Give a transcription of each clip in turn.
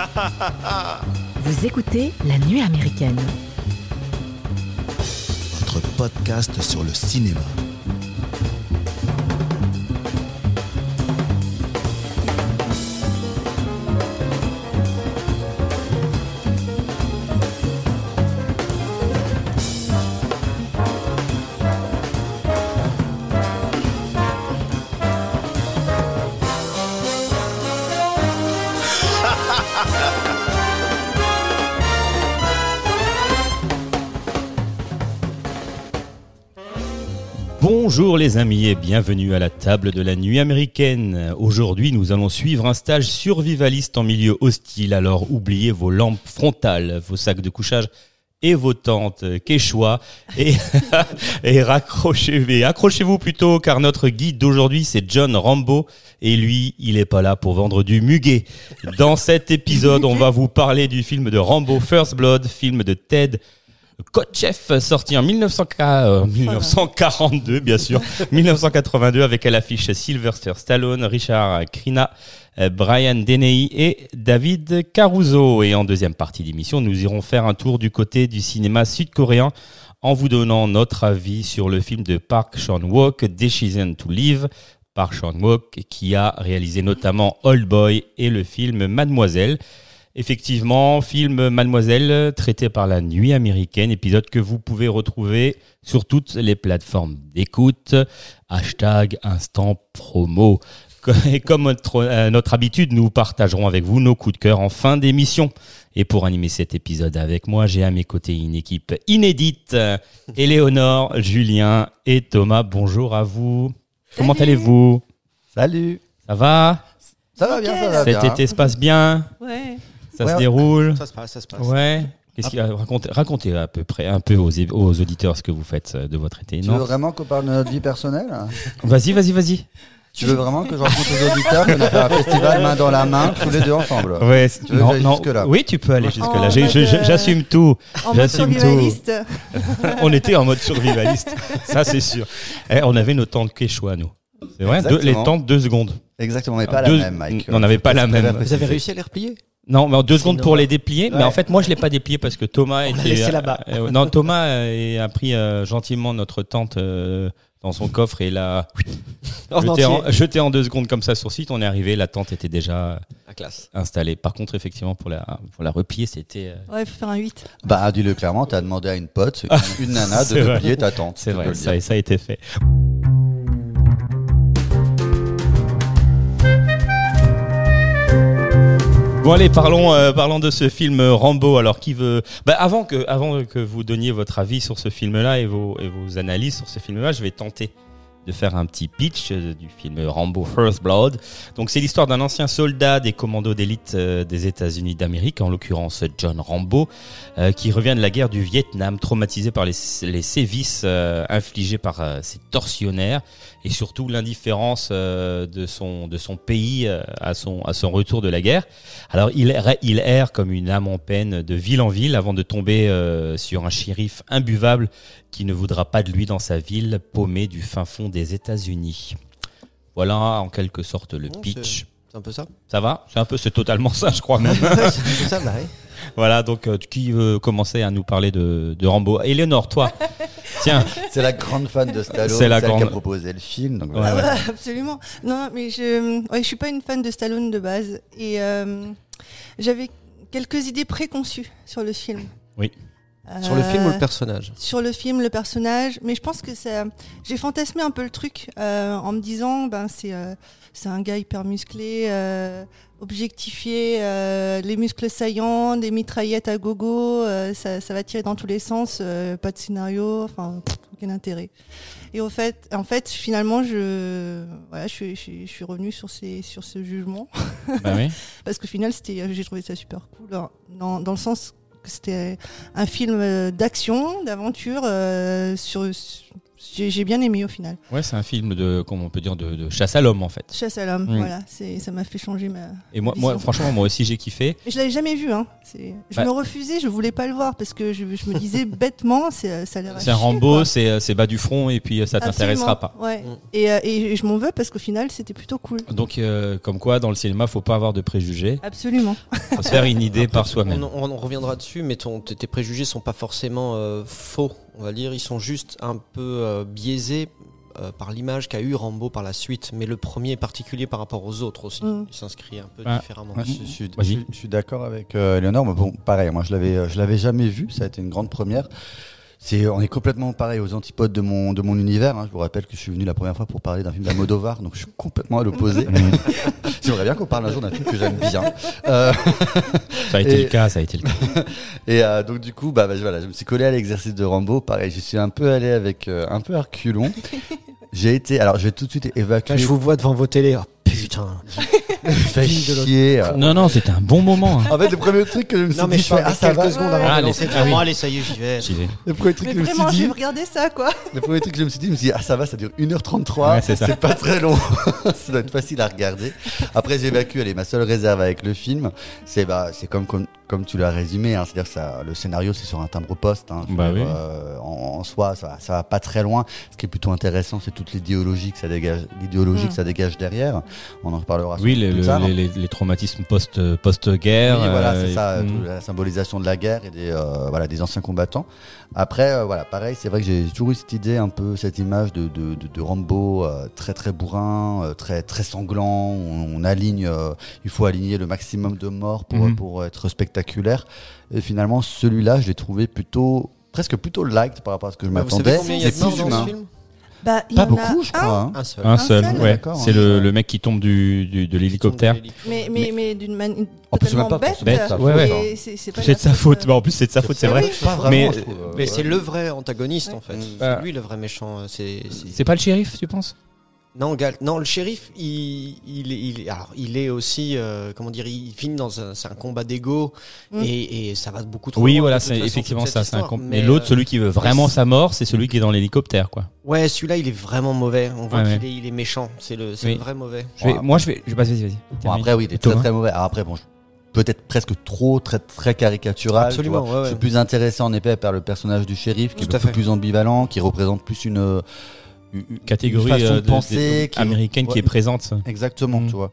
Vous écoutez La Nuit américaine. Votre podcast sur le cinéma. Bonjour les amis et bienvenue à la table de la nuit américaine. Aujourd'hui, nous allons suivre un stage survivaliste en milieu hostile. Alors oubliez vos lampes frontales, vos sacs de couchage et vos tentes quechua et, et raccrochez, accrochez-vous plutôt car notre guide d'aujourd'hui c'est John Rambo et lui il est pas là pour vendre du muguet. Dans cet épisode on va vous parler du film de Rambo First Blood, film de Ted Kotcheff, sorti en 1900 euh, 1942, bien sûr, 1982, avec à l'affiche Sylvester Stallone, Richard Krina, euh, Brian Deney et David Caruso. Et en deuxième partie d'émission, nous irons faire un tour du côté du cinéma sud-coréen en vous donnant notre avis sur le film de Park Chan-wook, Decision to Live, Park Chan-wook, qui a réalisé notamment Old Boy et le film Mademoiselle. Effectivement, film Mademoiselle, traité par la nuit américaine, épisode que vous pouvez retrouver sur toutes les plateformes d'écoute. Hashtag instant promo. Et comme notre, euh, notre habitude, nous partagerons avec vous nos coups de cœur en fin d'émission. Et pour animer cet épisode avec moi, j'ai à mes côtés une équipe inédite. Éléonore, Julien et Thomas, bonjour à vous. Comment allez-vous? Salut Ça va? Ça va bien, ça va Cet bien. été se passe bien? Ouais. Ça Ouais. se déroule Ça se passe, ça se passe. Ouais. Qu'est-ce qu'il racontez, racontez à peu près un peu aux, aux auditeurs ce que vous faites euh, de votre été. Tu Non? veux vraiment qu'on parle de notre vie personnelle? Vas-y, vas-y, vas-y. Tu veux vraiment que je raconte aux auditeurs qu'on a fait un festival main dans la main, tous les deux ensemble? Ouais. Tu veux que j'aille jusque-là? Oui, tu peux aller jusque là. Je- euh, J'assume tout. En mode J'assume tout. survivaliste. On était en mode survivaliste. Ça, c'est sûr. Eh, on avait nos tentes Quechua, nous. C'est vrai? Deux- les tentes deux secondes. Exactement, mais pas Deux- la même, Mike. On n'avait pas la même. Vous avez réussi à les replier? Non, mais en deux secondes pour les déplier. Mais en fait, moi, je l'ai pas déplié parce que Thomas On était. laissé là-bas. euh, non, Thomas euh, a pris euh, gentiment notre tente euh, dans son coffre et l'a jeté en, jeté en deux secondes comme ça sur site. On est arrivé, la tente était déjà La classe. installée. Par contre, effectivement, pour la pour la replier, c'était. euh, Ouais, il faut faire un 8. Bah, dis-le clairement, t'as demandé à une pote, une, une nana, de C'est te vrai. plier ta tente. C'est vrai, ça, ça a été fait. Bon allez, parlons, euh, parlons de ce film Rambo. Alors qui veut bah, avant que avant que vous donniez votre avis sur ce film-là et vos et vos analyses sur ce film-là, je vais tenter de faire un petit pitch euh, du film Rambo First Blood. Donc c'est l'histoire d'un ancien soldat des commandos d'élite euh, des États-Unis d'Amérique, en l'occurrence John Rambo, euh, qui revient de la guerre du Vietnam, traumatisé par les, les sévices euh, infligés par euh, ses tortionnaires et surtout l'indifférence euh, de son de son pays euh, à son à son retour de la guerre. Alors il erre, il erre comme une âme en peine de ville en ville avant de tomber euh, sur un shérif imbuvable qui ne voudra pas de lui dans sa ville paumée du fin fond des États-Unis. Voilà en quelque sorte le pitch. C'est un peu ça Ça va? C'est un peu, c'est totalement ça, je crois même. C'est un peu ça, bah ouais. Voilà, donc euh, qui veut commencer à nous parler de, de Rambo? Éléonore, toi. Tiens, C'est la grande fan de Stallone, C'est la celle qui a proposé le film. Donc Ouais, voilà. ouais. Ah, absolument. Non, mais je, ouais, je suis pas une fan de Stallone de base. Et euh, j'avais quelques idées préconçues sur le film. Oui. Sur le film ou Euh, le personnage? sur le film, le personnage, mais je pense que ça, j'ai fantasmé un peu le truc euh, en me disant, ben c'est euh, c'est un gars hyper musclé, euh, objectifié, euh, les muscles saillants, des mitraillettes à gogo, euh, ça, ça va tirer dans tous les sens, euh, pas de scénario, enfin pff, aucun intérêt. Et au fait, en fait, finalement, je, voilà, je suis, je je suis revenue sur ces, sur ce jugement bah oui. parce qu'au final, c'était, j'ai trouvé ça super cool, hein, dans, dans le sens que c'était un film euh, d'action, d'aventure, euh, sur, j'ai bien aimé au final. Ouais, c'est un film de, comment on peut dire, de, de chasse à l'homme en fait. Chasse à l'homme, Mm. voilà, c'est ça m'a fait changer ma. Et moi, moi franchement, moi aussi j'ai kiffé. Mais je l'avais jamais vu, hein. Je Bah- me refusais, je voulais pas le voir parce que je, je me disais bêtement, c'est- ça a l'air. C'est un Rambo, c'est euh, c'est bas du front et puis euh, ça t'intéressera pas. Ouais. Mm. Et, euh, et je m'en veux parce qu'au final, c'était plutôt cool. Donc, euh, comme quoi, dans le cinéma, faut pas avoir de préjugés. Absolument. Faut se faire une idée par soi-même. on- on reviendra dessus, mais ton, tes tes préjugés sont pas forcément euh, faux, on va dire. Ils sont juste un peu euh, biaisés euh, par l'image qu'a eu Rambo par la suite. Mais le premier est particulier par rapport aux autres aussi. Mm. Il s'inscrit un peu Ah. différemment. Je, je suis- Vas-y. je suis- je suis d'accord avec euh, Eleonore. mais bon, pareil, moi je l'avais, je l'avais jamais vu. Ça a été une grande première. C'est, on est complètement pareil aux antipodes de mon de mon univers. hein. Je vous rappelle que je suis venu la première fois pour parler d'un film d'Almodovar, donc je suis complètement à l'opposé. J'aimerais bien qu'on parle un jour d'un film que j'aime bien. Euh, Ça a été Et- le cas, ça a été le cas. et euh, donc du coup, bah, bah, voilà, je me suis collé à l'exercice de Rambo. Pareil, je suis un peu allé avec euh, un peu à reculons. J'ai été, alors je vais tout de suite évacuer. Là, je vous vois devant vos télés. Oh, putain. L'autre- chier. euh. Non, non, c'était un bon moment. hein. En fait, le premier truc que je me suis dit, je fais, ah, ça quelques va. secondes avant de lancer ah film. Allez, ça y est, j'y vais. Le premier truc Mais que je me vraiment, suis j'ai dit, regardé ça, quoi. le premier truc que je me suis dit, je me suis dit, ah ça va, ça dure 1h33. Ouais, c'est ça. pas très long. ça doit être facile à regarder. Après, j'évacue, allez, ma seule réserve avec le film, c'est bah, c'est comme, comme, comme tu l'as résumé, hein, c'est-à-dire que ça, le scénario, c'est sur un timbre poste. Hein, Bah dire, oui. euh, en, en soi, ça, va- ça va pas très loin. Ce qui est plutôt intéressant, c'est toute l'idéologie que ça dégage, l'idéologie Mm. que ça dégage derrière. On en reparlera. Oui, les, doute le- plus tard. les, les- les traumatismes post, post-guerre. Oui, voilà, euh, c'est ça, euh, toute la symbolisation de la guerre et des, euh, voilà, des anciens combattants. Après, euh, voilà, pareil, c'est vrai que j'ai toujours eu cette idée, un peu cette image de, de, de, de Rambo euh, très très bourrin, euh, très très sanglant. On, on aligne, euh, il faut aligner le maximum de morts pour, Mhm. pour être spectaculaire. Et finalement, celui-là, je l'ai trouvé plutôt presque plutôt light par rapport à ce que je Vous savez m'attendais. combien il y a C'est de morts plus dans humain. Bah, il y Pas en a beaucoup, je un, crois. hein. Un seul. Un Un seul, seul ouais. D'accord, C'est hein. le, le mec qui tombe du, du- de l'hélicoptère. Mais, mais, mais d'une manière En plus, c'est même totalement pas bête. Ouais, ouais. hein. c'est- de sa faute. euh, Bah, en plus, c'est de sa faute, c'est vrai. oui. Pas vraiment, Mais- euh, Mais c'est le vrai antagoniste en fait. C'est lui le vrai méchant. euh, C'est pas le shérif, tu penses? Non, Gal- non, le shérif, il, il, est- il, est- alors, il est aussi, euh, comment dire, il finit dans un, c'est un combat d'ego Mm. et, et ça va beaucoup trop. Oui, loin, voilà, de toute c'est effectivement ça. c'est un histoire. comp- Mais l'autre, euh, celui qui veut vraiment sa mort, c'est celui qui est dans l'hélicoptère, quoi. Ouais, celui-là, il est vraiment mauvais. On voit Ouais, qu'il est, il est méchant. C'est le, c'est Oui. le vrai mauvais. Je vais- moi, je vais. Je, vas-y, vas-y. Bon, après, oui, il est très très mauvais. Alors après, bon, je- peut-être presque trop, très très caricatural. tu Absolument, ouais, ouais. Je suis plus intéressé en effet par le personnage du shérif, qui Tout est à beaucoup fait. plus ambivalent, qui représente plus une, une- une Catégorie façon euh, de de- penser de- qui- américaine qui ouais. est présente. Exactement, Mm. tu vois.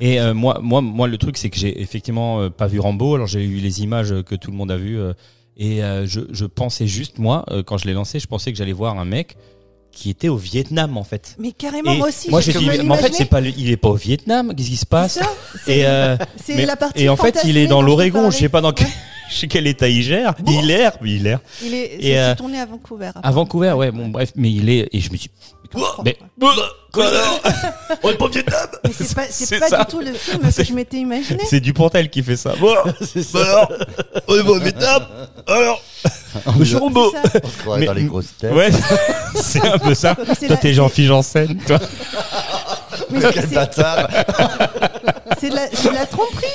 Et euh, moi, moi, moi, le truc, c'est que j'ai effectivement euh, pas vu Rambo. Alors j'ai eu les images que tout le monde a vues. euh, et euh, je, je pensais juste, moi, euh, quand je l'ai lancé, je pensais que j'allais voir un mec qui était au Vietnam, en fait. Mais carrément, Et moi aussi. moi, j'ai dit, mais en fait, c'est pas, le- il est pas au Vietnam. Qu'est-ce qui se passe Et, euh, mais- la partie et en fait, il est dans l'Oregon. Je sais pas dans quel, sais quel état il gère. Il erre, oui, il erre. Il est, Et, c'est euh, tourné à Vancouver. À Vancouver, ouais. Bon, bref, mais il est. Et je me suis. Mais, connard On est pas au Vietnam Mais c'est pas, c'est C'est pas ça. du tout le film que je m'étais imaginé. C'est Dupontel qui fait ça. Bon, bah alors, on est pas au Vietnam Alors, ça. On se croirait Mais- dans les grosses têtes. Ouais, c'est un peu ça. Mais c'est Toi, la- t'es Jean-Philippe Janssen, toi. Mais Quel c'est- bâtard c'est de la, c'est de la tromperie.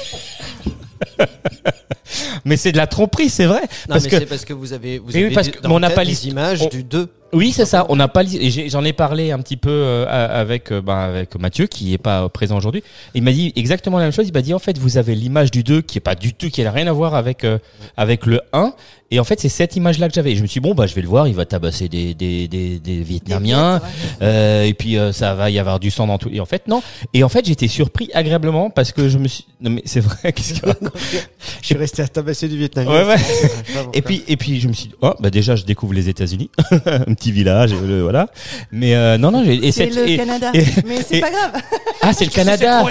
Mais c'est de la tromperie, c'est vrai. Non, parce mais que c'est parce que vous avez, vous Oui, oui, avez parce des- que- dans mais on n'a tête pas l'his- images on- du 2. Oui, c'est ça. On n'a pas j'en ai parlé un petit peu euh, a- avec euh, ben, avec Mathieu qui est pas présent aujourd'hui. Il m'a dit exactement la même chose. Il m'a dit en fait vous avez l'image du 2 qui est pas du tout qui n'a rien à voir avec euh, avec le 1 et en fait c'est cette image là que j'avais. Je me suis dit bon bah je vais le voir. Il va tabasser des des des, des Vietnamiens euh, et puis euh, ça va y avoir du sang dans tout. Et en fait non. Et en fait j'étais surpris agréablement parce que je me suis non mais c'est vrai qu'est-ce que Je suis resté à tabasser du Vietnam. Ouais, ouais. Et puis, et puis, je me suis dit, oh, bah déjà, je découvre les États-Unis, un petit village, et le- voilà. Mais euh, non, non, j'ai- et C'est le et- Canada. et- Mais c'est pas grave. ah, c'est le Canada.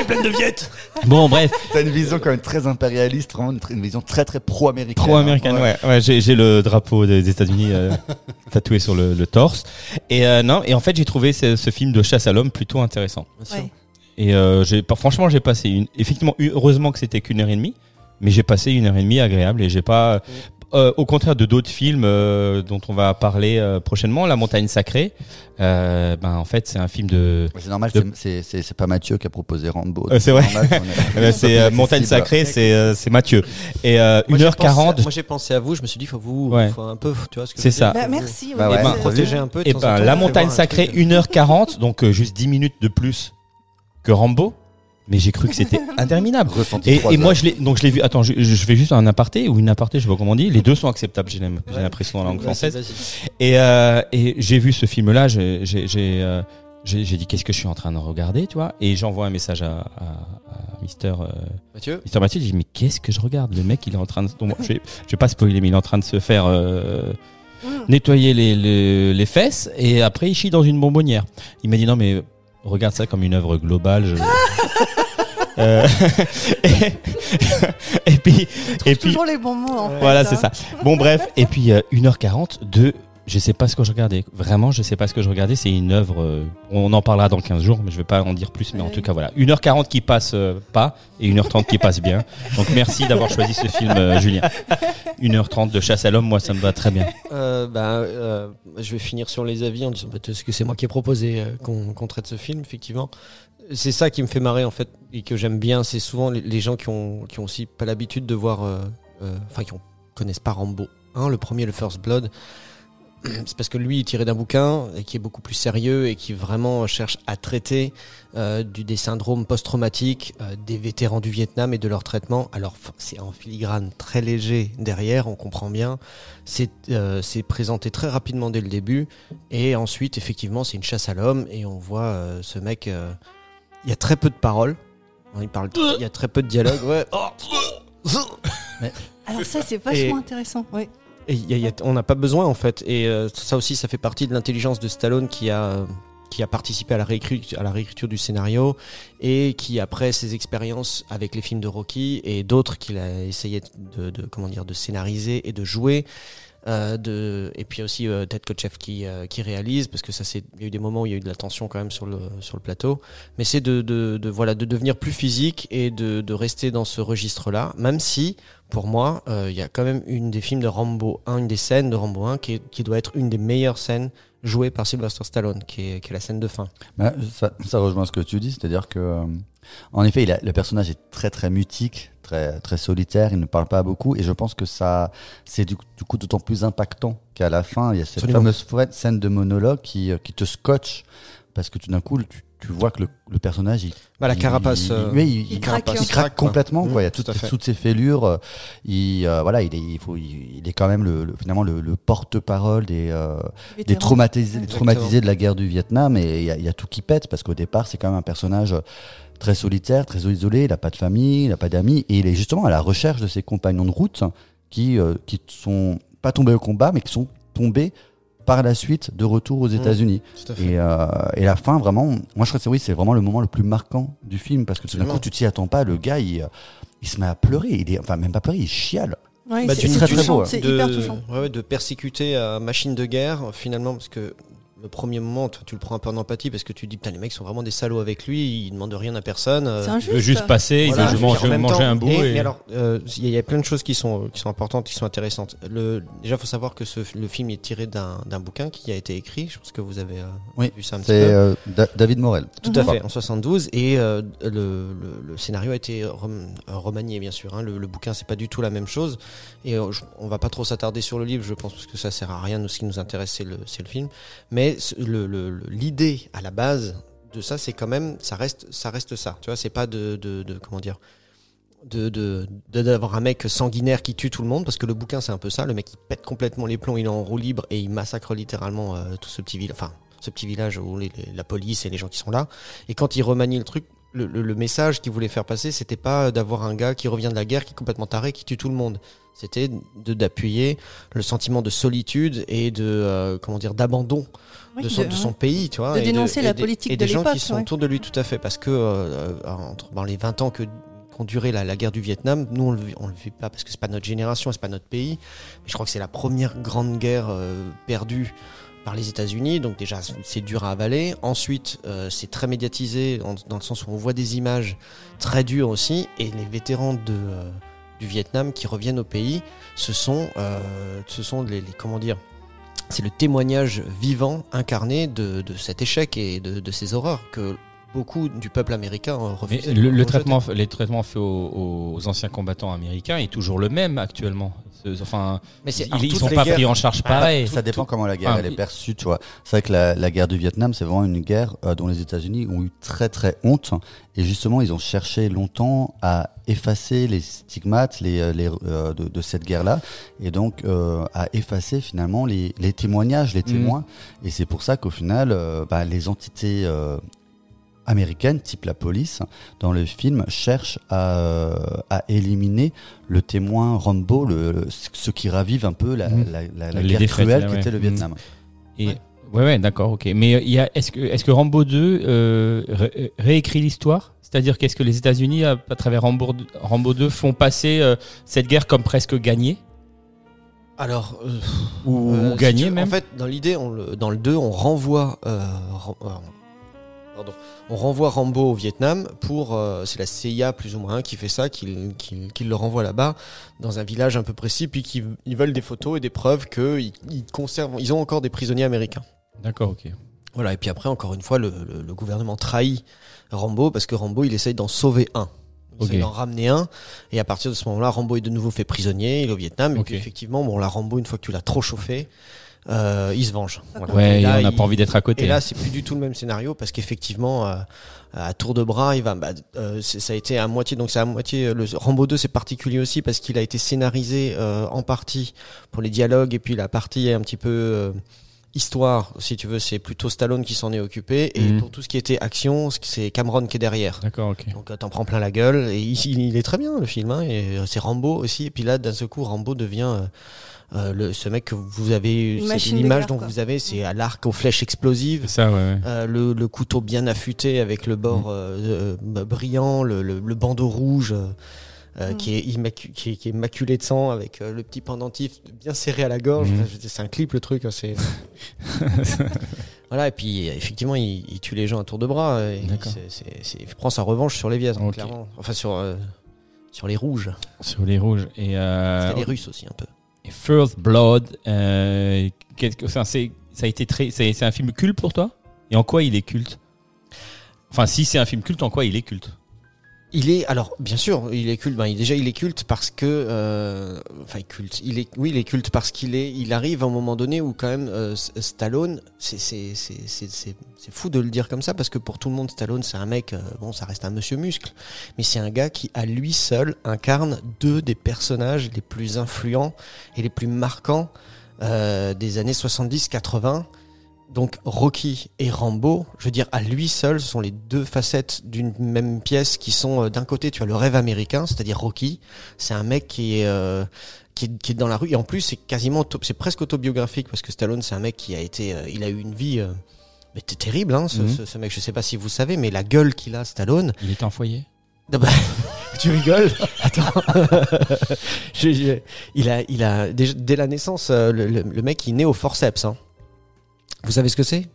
Bon, bref, T'as une vision quand même très impérialiste, vraiment une, une vision très très pro-américaine. pro-américaine, ouais. ouais, j'ai, j'ai le drapeau des États-Unis euh, tatoué sur le, le torse. Et euh, non, et en fait, j'ai trouvé ce, ce film de chasse à l'homme plutôt intéressant. Ouais. Et euh, j'ai, franchement, j'ai passé une, effectivement, heureusement que c'était qu'une heure et demie. Mais j'ai passé une heure et demie agréable et j'ai pas. euh, au contraire de d'autres films euh, dont on va parler euh, prochainement, La Montagne Sacrée, euh, ben en fait c'est un film de C'est normal, De- c'est- c'est c'est c'est pas Mathieu qui a proposé Rambo. Euh, c'est vrai. c'est euh, Montagne. Sacrée, c'est euh, c'est Mathieu. Et euh, Moi, j'ai 1h40. pensé- Moi j'ai pensé à vous, je me suis dit, faut vous, Ouais. faut un peu, tu vois ce que C'est je veux ça. dire, Bah, merci. Bah ouais, c'est- Faut protéger un peu. Et en ben temps, La Montagne Sacrée, truc. 1h40, donc euh, juste 10 minutes de plus que Rambo. Mais j'ai cru que c'était interminable. Ressenti Et, moi je l'ai donc je l'ai vu. Attends, je, je fais juste un aparté ou une aparté, je sais pas comment on dit. Les deux sont acceptables. J'ai l'impression dans la langue française. Et, euh, et j'ai vu ce film-là, j'ai j'ai- j'ai, euh, j'ai- j'ai dit qu'est-ce que je suis en train de regarder, tu vois? Et j'envoie un message à, à, à Mister, euh, Mathieu Mister Mathieu, je dis mais qu'est-ce que je regarde? Le mec, il est en train de, donc, je, vais, je vais pas spoiler, mais il est en train de se faire euh, Mm. nettoyer les, les, les fesses et après il chie dans une bonbonnière. Il m'a dit non mais regarde ça comme une œuvre globale. Je... Euh, et, et puis et puis Toujours les bons mots en fait. voilà, hein. c'est ça. Bon, bref. Et puis, euh, 1h40 de. Je sais pas ce que je regardais. Vraiment, je sais pas ce que je regardais. C'est une œuvre. euh, on en parlera dans 15 jours, mais je vais pas en dire plus. Mais en tout cas, voilà. 1h40 qui passe euh, pas et 1h30 qui passe bien. Donc, merci d'avoir choisi ce film, euh, Julien. 1h30 de chasse à l'homme, moi, ça me va très bien. Euh, bah, euh, je vais finir sur les avis en disant bah, parce que c'est moi qui ai proposé euh, qu'on qu'on traite ce film, effectivement. C'est ça qui me fait marrer en fait et que j'aime bien. C'est souvent les, les gens qui ont, qui ont aussi pas l'habitude de voir, euh, euh, enfin qui ont, connaissent pas Rambo 1, le premier, le First Blood. C'est parce que lui il est tiré d'un bouquin et qui est beaucoup plus sérieux et qui vraiment cherche à traiter euh, du, des syndromes post-traumatiques euh, des vétérans du Vietnam et de leur traitement. Alors c'est en filigrane très léger derrière, on comprend bien. C'est euh, c'est présenté très rapidement dès le début et ensuite effectivement c'est une chasse à l'homme et on voit euh, ce mec. euh, Il y a très peu de paroles. Il parle. Il y a très peu de dialogue. Ouais. Alors ça c'est vachement Et- intéressant. Oui. Et on n'a pas besoin en fait. Et euh, ça aussi, ça fait partie de l'intelligence de Stallone qui a qui a participé à la, réécriture, à la réécriture du scénario et qui après ses expériences avec les films de Rocky et d'autres qu'il a essayé de, de comment dire de scénariser et de jouer. Euh, et puis aussi euh, Ted Kotcheff qui, euh, qui réalise parce que ça il y a eu des moments où il y a eu de la tension quand même sur le plateau mais c'est de, de, voilà de devenir plus physique et de, rester dans ce registre là même si pour moi, euh, il y a quand même une des films de Rambo 1, une des scènes de Rambo 1 qui, qui doit être une des meilleures scènes jouées par Sylvester Stallone, qui est, la scène de fin. Ça, rejoint ce que tu dis, c'est-à-dire que, euh, en effet, le personnage est très très mutique, très très solitaire, il ne parle pas beaucoup, et je pense que ça, c'est du, du coup d'autant plus impactant qu'à la fin, il y a cette Absolument. fameuse fa- scène de monologue qui, euh, qui te scotche, parce que tout d'un coup, tu, tu vois que le, le personnage, il, Bah, la carapace. il, euh, oui, il, il craque. il craque complètement, Mmh, quoi. Il y a tout toutes, à fait. toutes ces fêlures. euh, Il, euh, voilà, il est, il faut, il, il est quand même le, le- finalement le, le porte-parole des, euh, des traumatisés, traumatisés de la guerre du Vietnam et il y, a- il y a tout qui pète parce qu'au départ c'est quand même un personnage très solitaire, très isolé, il n'a pas de famille, il n'a pas d'amis et il est justement à la recherche de ses compagnons de route qui euh, qui sont pas tombés au combat mais qui sont tombés par la suite de retour aux États-Unis. Fait. Et, euh, et la fin, vraiment, moi je crois que c'est oui, c'est vraiment le moment le plus marquant du film parce que tout d'un coup tu t'y attends pas, le gars il, il se met à pleurer, il est, enfin même pas pleurer, il chiale. Ouais, Bah, c'est très, très beau, hein. De, hyper touchant. ouais, de persécuter à machine de guerre, finalement, parce que le premier moment, toi, tu le prends un peu en empathie parce que tu dis, putain, les mecs sont vraiment des salauds avec lui, ils demandent rien à personne. euh, Il veut juste passer, Voilà, il veut en manger, manger temps- un bout. et- et- Mais alors, euh, il y, a- il y a plein de choses qui sont, qui sont importantes, qui sont intéressantes. Le, déjà, il faut savoir que ce, le film est tiré d'un d'un bouquin qui a été écrit. Je pense que vous avez euh, Oui, vu ça un petit C'est peu. euh, Da- David Morel. Tout à fait, en 72. Et euh, le, le, le scénario a été remanié, bien sûr. hein. Le, le bouquin, c'est pas du tout la même chose. Et euh, je- on va pas trop s'attarder sur le livre, je pense, parce que ça sert à rien. Nous, ce qui nous intéresse, c'est le, c'est le film. Mais l'idée à la base de ça, c'est quand même, ça reste, ça reste ça. Tu vois, c'est pas de, de, comment dire, d'avoir un mec sanguinaire qui tue tout le monde parce que le bouquin c'est un peu ça. Le mec il pète complètement les plombs il est en roue libre et il massacre littéralement euh, tout ce petit village enfin ce petit village où la police et les gens qui sont là. Et quand il remanie le truc le, message qu'il voulait faire passer c'était pas d'avoir un gars qui revient de la guerre qui est complètement taré qui tue tout le monde. C'était d'appuyer le sentiment de solitude et de euh, comment dire d'abandon Oui, de son, de- de son pays, tu vois. de et dénoncer la et politique et de des gens qui sont ouais. autour de lui, tout à fait. Parce que euh, euh, entre dans les 20 ans que qu'ont duré la, la guerre du Vietnam, nous on le, on le vit pas parce que c'est pas notre génération, c'est pas notre pays. Mais je crois que c'est la première grande guerre euh, perdue par les États-Unis, donc déjà c'est dur à avaler. Ensuite, euh, c'est très médiatisé en- dans le sens où on voit des images très dures aussi, et les vétérans de euh, du Vietnam qui reviennent au pays, ce sont, euh, ce sont les, les- comment dire, c'est le témoignage vivant, incarné de, de cet échec et de, de ces horreurs que beaucoup du peuple américain refusait. le, le traitement, les traitements faits aux, aux anciens combattants américains est toujours le même actuellement. Enfin, mais ils, toutes sont pas guerres- pris en charge pareil. Ça dépend comment la guerre Ah, elle est perçue, tu vois. C'est vrai que la, la guerre du Vietnam, c'est vraiment une guerre euh, dont les États-Unis ont eu très très honte. Et justement, ils ont cherché longtemps à effacer les stigmates les, euh, les, euh, de, de cette guerre-là, et donc euh, à effacer finalement les, les témoignages, les témoins. Et c'est pour ça qu'au final, bah, les entités américaines, type la police, dans le film, cherchent à, euh, à éliminer le témoin Rambo, le, ce qui ravive un peu la, Mhm. la, la- la guerre défaites, cruelle ouais. qu'était le. Vietnam. Et, Ouais. ouais, ouais, d'accord, ok. Mais euh, il y a, est-ce que, Rambo 2 euh, ré- réécrit l'histoire? C'est-à-dire qu'est-ce que les États-Unis, à, à travers Rambo, Rambo 2, font passer euh, cette guerre comme presque gagnée? Alors, euh, ou, Euh, si gagnée tu- même En fait, dans l'idée, on dans le 2, on renvoie, euh, ren- euh, pardon, on renvoie Rambo au Vietnam pour, euh, c'est la CIA plus ou moins qui fait ça, qui, qui- qui le renvoie là-bas dans un village un peu précis, puis qui ils veulent des photos et des preuves qu'ils ils conservent, ils ont encore des prisonniers américains. D'accord, ok. Voilà. Et puis après, encore une fois, le, le- le gouvernement trahit Rambo parce que Rambo, il essaye d'en sauver un. Il essaye d'en ramener un. Et à partir de ce moment-là, Rambo est de nouveau fait prisonnier. Il est au Vietnam. Et Ok. puis effectivement, bon, la Rambo, une fois que tu l'as trop chauffé, euh, il se venge. Voilà. Ouais, Et et là, on n'a il- pas envie d'être à côté. Et là, c'est plus du tout le même scénario parce qu'effectivement, euh, à tour de bras, il va. bah, euh, ça a été à moitié. Donc c'est à moitié. euh, Le Rambo 2, c'est particulier aussi parce qu'il a été scénarisé euh, en partie pour les dialogues et puis la partie un petit peu euh, histoire, si tu veux, c'est plutôt Stallone qui s'en est occupé et Mhm. pour tout ce qui était action, c'est Cameron qui est derrière. D'accord, ok. Donc euh, t'en prends plein la gueule et il, il est très bien le film hein, et euh, c'est Rambo aussi et puis là d'un seul coup Rambo devient euh, euh, le, ce mec que vous avez c'est l'image dont quoi. vous avez c'est à l'arc aux flèches explosives ça, ouais. ouais. euh, le, le couteau bien affûté avec le bord euh, brillant, le, le, le bandeau rouge euh, Mm. qui, est immacu- qui, est, qui est maculé de sang avec euh, le petit pendentif bien serré à la gorge. Mm. Enfin, c'est un clip le truc. hein, c'est voilà et puis effectivement il, il tue les gens à tour de bras. et il, D'accord. c'est- c'est- c'est- il prend sa revanche sur les Vies, Ok. clairement. Enfin sur euh, sur les rouges. Sur les rouges. Et, euh, C'était les Russes aussi un peu. et First Blood, euh, enfin, c'est, ça a été très, c'est, c'est un film culte pour toi? Et en quoi il est culte? Enfin, si c'est un film culte, en quoi il est culte? Il est alors bien sûr il est culte. Ben, il- déjà il est culte parce que euh, enfin culte. Il est oui il est culte parce qu'il est il arrive à un moment donné où quand même euh, Stallone c'est fou de le dire comme ça parce que pour tout le monde Stallone c'est un mec euh, bon ça reste un monsieur muscle mais c'est un gars qui à lui seul incarne deux des personnages les plus influents et les plus marquants des années 70-80 donc Rocky et Rambo, je veux dire, à lui seul, ce sont les deux facettes d'une même pièce qui sont euh, d'un côté, tu as le rêve américain, c'est-à-dire Rocky, c'est un mec qui est, euh, qui est qui est dans la rue et en plus c'est quasiment c'est presque autobiographique parce que Stallone c'est un mec qui a été, euh, il a eu une vie mais terrible, hein, ce, Mhm. ce, ce mec. Je sais pas si vous savez, mais la gueule qu'il a, Stallone. Il est en foyer Ah bah, tu rigoles? Attends. Je- je- il a, il a dès la naissance, le, le- le mec il naît au forceps. Hein. Vous savez ce que c'est?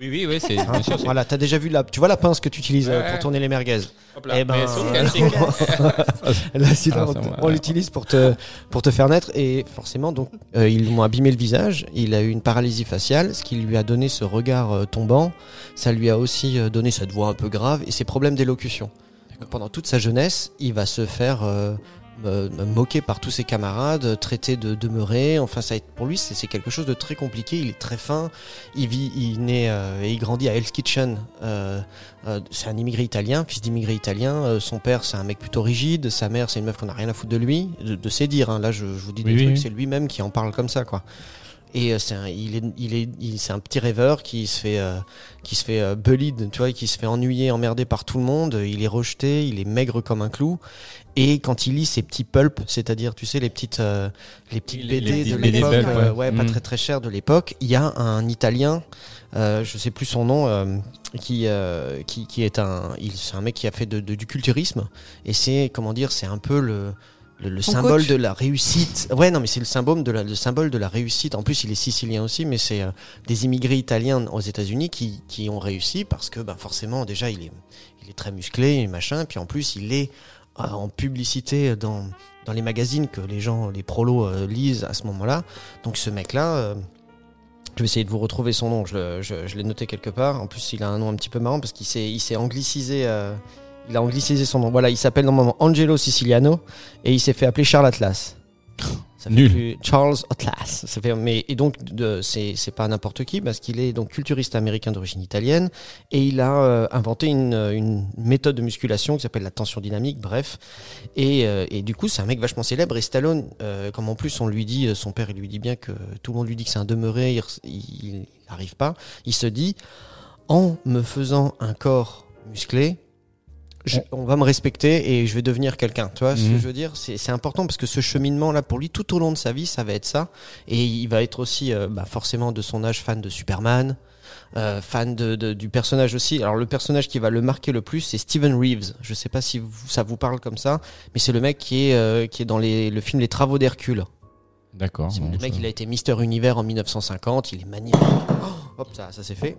Oui, oui, oui, c'est Hein bien sûr. c'est- Voilà, t'as déjà vu la, tu vois la pince que tu utilises euh, Ouais. pour tourner les merguez? Hop là. Eh ben, Là, Ah, on, on l'utilise pour te, pour te faire naître et forcément, donc, euh, ils lui ont abîmé le visage. Il a eu une paralysie faciale, ce qui lui a donné ce regard euh, tombant. Ça lui a aussi donné cette voix un peu grave et ses problèmes d'élocution. Pendant toute sa jeunesse, il va se faire euh, moquer par tous ses camarades, traiter de demeuré. Enfin, ça, pour lui, c'est quelque chose de très compliqué. Il est très fin. Il vit, il naît euh, et il grandit à Hell's Kitchen. Euh, euh, c'est un immigré italien, fils d'immigré italien. Son père, c'est un mec plutôt rigide. Sa mère, c'est une meuf qu'on n'a rien à foutre de lui, de, de ses dires. hein. Là, je, je vous dis des oui, trucs, oui. c'est lui-même qui en parle comme ça, quoi. Et c'est un, il est, il est, il- c'est un petit rêveur qui se fait, qui se fait euh, bullied, tu vois, qui se fait ennuyer, emmerder par tout le monde. Il est rejeté, il est maigre comme un clou. Et quand il lit ses petits pulps, c'est-à-dire, tu sais, les petites, euh, les petites Les- les BD de l'époque, euh, ouais. pas Mm. très très cher de l'époque, il y a un Italien, euh, je sais plus son nom, euh, qui, euh, qui, qui est un, il, c'est un mec qui a fait de, de- du culturisme. Et c'est, comment dire, c'est un peu le, le, symbole coach. de la réussite. Ouais, non, mais c'est le symbole de la, le symbole de la réussite. En plus, il est sicilien aussi, mais c'est euh, des immigrés italiens aux États-Unis qui, qui ont réussi parce que, ben, forcément, déjà, il est, il est très musclé, et machin. Puis en plus, il est en publicité dans, dans les magazines que les gens, les prolos euh, lisent à ce moment-là. Donc ce mec-là, euh, je vais essayer de vous retrouver son nom. Je, je- l'ai noté quelque part. En plus, il a un nom un petit peu marrant parce qu'il s'est, il s'est anglicisé. euh, il a anglicisé son nom. Voilà, il s'appelle normalement Angelo Siciliano et il s'est fait appeler Charles Atlas. Ça fait Nul. plus- Charles Atlas. Ça fait, mais, et donc, c'est, c'est pas n'importe qui parce qu'il est donc culturiste américain d'origine italienne et il a euh, inventé une, une méthode de musculation qui s'appelle la tension dynamique, bref. Et, euh, et du coup, c'est un mec vachement célèbre. Et Stallone, euh, comme en plus on lui dit, euh, son père, il lui dit bien que tout le monde lui dit que c'est un demeuré, il n'arrive pas. Il se dit, en me faisant un corps musclé, je- on va me respecter et je vais devenir quelqu'un. Tu vois ce que Mhm. je veux dire? C'est important parce que ce cheminement-là, pour lui, tout au long de sa vie, ça va être ça. Et il va être aussi, euh, bah, forcément, de son âge, fan de Superman. euh, fan de, de- du personnage aussi. Alors le personnage qui va le marquer le plus, c'est Steven Reeves. Je sais pas si vous- ça vous parle comme ça, mais c'est le mec qui est euh, qui est dans les, le film Les Travaux d'Hercule. D'accord. Bon, le mec, ça- il a été Mister Univers en 1950. Il est magnifique. Oh, hop, ça, ça c'est fait.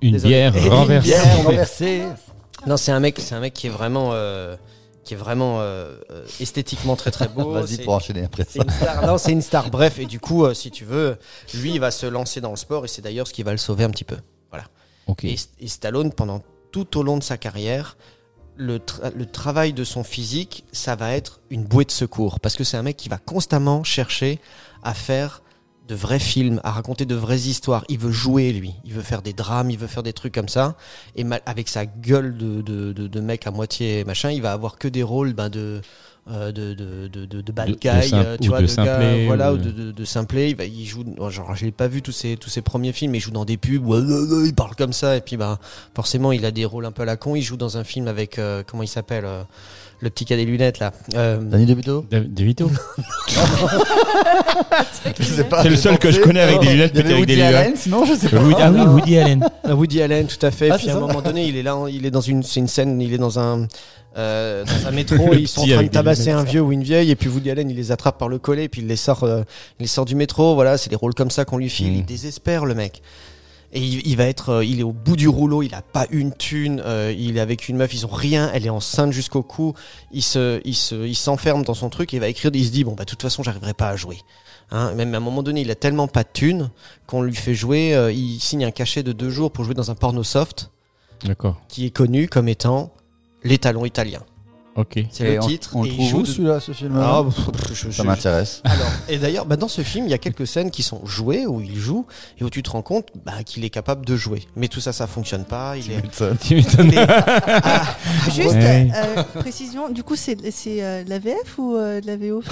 Une Désolé. bière Et une renversée. Non, c'est un mec, c'est un mec qui est vraiment, euh, qui est vraiment euh, euh, esthétiquement très très beau. Vas-y pour enchaîner après ça. une star. Non, c'est une star. Bref, et du coup, euh, si tu veux, lui, il va se lancer dans le sport et c'est d'ailleurs ce qui va le sauver un petit peu. Ok. Et, et Stallone, pendant tout au long de sa carrière, le, tra- le travail de son physique, ça va être une bouée de secours. Parce que c'est un mec qui va constamment chercher à faire de vrais films, à raconter de vraies histoires. Il veut jouer, lui. Il veut faire des drames, il veut faire des trucs comme ça. Et mal- avec sa gueule de, de, de, de mec à moitié machin, il va avoir que des rôles ben, de, euh, de, de, de, de, bad guy, euh, tu vois, de gars, voilà, ou de- simplet. Il, va, il joue, oh, genre, j'ai pas vu tous ses, tous ses premiers films, mais il joue dans des pubs, ouais, il parle comme ça, et puis bah, forcément, il a des rôles un peu à la con. Il joue dans un film avec, euh, comment il s'appelle, euh, le petit qui a des lunettes là. Euh, Danny DeVito De, De Vito. Je sais pas. C'est le seul que je connais avec des lunettes, peut-être avec des Woody lunettes. Allen, sinon je sais pas. Woody- ah oui, Woody Allen. Euh, Woody Allen, tout à fait. Ah, puis à un moment donné, il est là, il est dans une, c'est une scène, il est dans un, euh, dans un métro, et ils sont en train de tabasser un vieux ou une vieille, et puis Woody Allen, il les attrape par le collet, et puis il les sort, euh, il les sort du métro. Voilà, c'est des rôles comme ça qu'on lui file. Mm. Il désespère le mec. Et il, il va être, euh, il est au bout du rouleau, il a pas une thune, euh, il est avec une meuf, ils ont rien, elle est enceinte jusqu'au cou, il se, il se, il s'enferme dans son truc et il va écrire, il se dit bon bah de toute façon j'arriverai pas à jouer. Hein, même à un moment donné, il a tellement pas de thune qu'on lui fait jouer, euh, il signe un cachet de deux jours pour jouer dans un porno soft D'accord. qui est connu comme étant l'étalon italien. Ok. C'est le on- titre. On et le il trouve joue où de- celui-là, ce film Ah, pff, je- je- Ça m'intéresse. alors, et d'ailleurs, bah, dans ce film, il y a quelques scènes qui sont jouées, où il joue, et où tu te rends compte bah, qu'il est capable de jouer. Mais tout ça, ça fonctionne pas. Il est, Tu m'étonnes. il est- Ah, Juste, Ouais. euh, précision, du coup, c'est c'est, euh, la VF ou euh, de la VO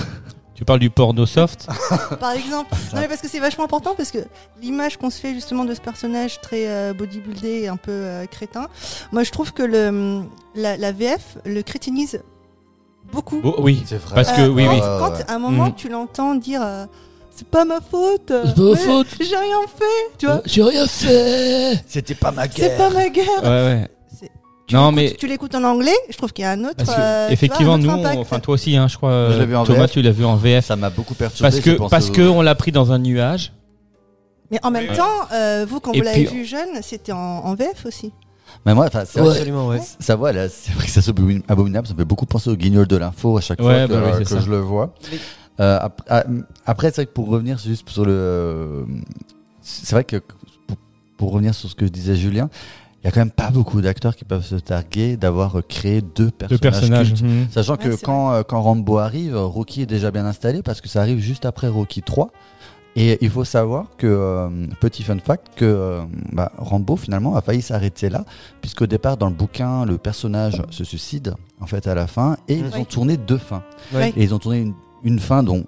Tu parles du porno soft? Par exemple. Non, mais parce que c'est vachement important, parce que l'image qu'on se fait justement de ce personnage très euh, bodybuildé et un peu euh, crétin, moi je trouve que le, la, la VF le crétinise beaucoup. Oh, Oui. C'est vrai. Parce que, Euh, oui, quand, oui. quand à un moment Mhm. tu l'entends dire euh, c'est pas ma faute, C'est pas ma faute. j'ai rien fait, tu vois, J'ai rien fait. C'était pas ma c'est pas ma guerre. Ouais, ouais. Tu Non, l'écoutes- mais tu l'écoutes en anglais, je trouve qu'il y a un autre. parce que, euh, effectivement, vois, nous, un autre on- impact. enfin toi aussi, hein, je crois. Je l'ai vu en Thomas, VF. tu l'as vu en VF. Ça m'a beaucoup perturbé. Parce que parce que on l'a pris dans un nuage. Mais en même Ouais. temps, euh, vous quand Et vous l'avez puis- vu jeune, c'était en, en VF aussi. Mais moi, enfin, c'est vrai, Absolument, ouais. ça voit, c'est vrai que ça abominable. Ça me fait beaucoup penser au guignol de l'info à chaque Ouais, fois que, bah oui, euh, que ça. je le vois. Mais- Euh, ah, après, c'est vrai que pour revenir juste sur le, euh, c'est vrai que pour, pour revenir sur ce que disait Julien, il y a quand même pas beaucoup d'acteurs qui peuvent se targuer d'avoir euh, créé deux personnages. Cultes. Mhm. Sachant Ouais, que quand, euh, quand Rambo arrive, Rocky est déjà bien installé parce que ça arrive juste après Rocky 3. Et il faut savoir que, euh, petit fun fact, que euh, bah, Rambo finalement a failli s'arrêter là, puisqu'au départ dans le bouquin, le personnage se suicide en fait à la fin, et ils ont tourné deux fins. Ouais. Et ils ont tourné une, une fin dont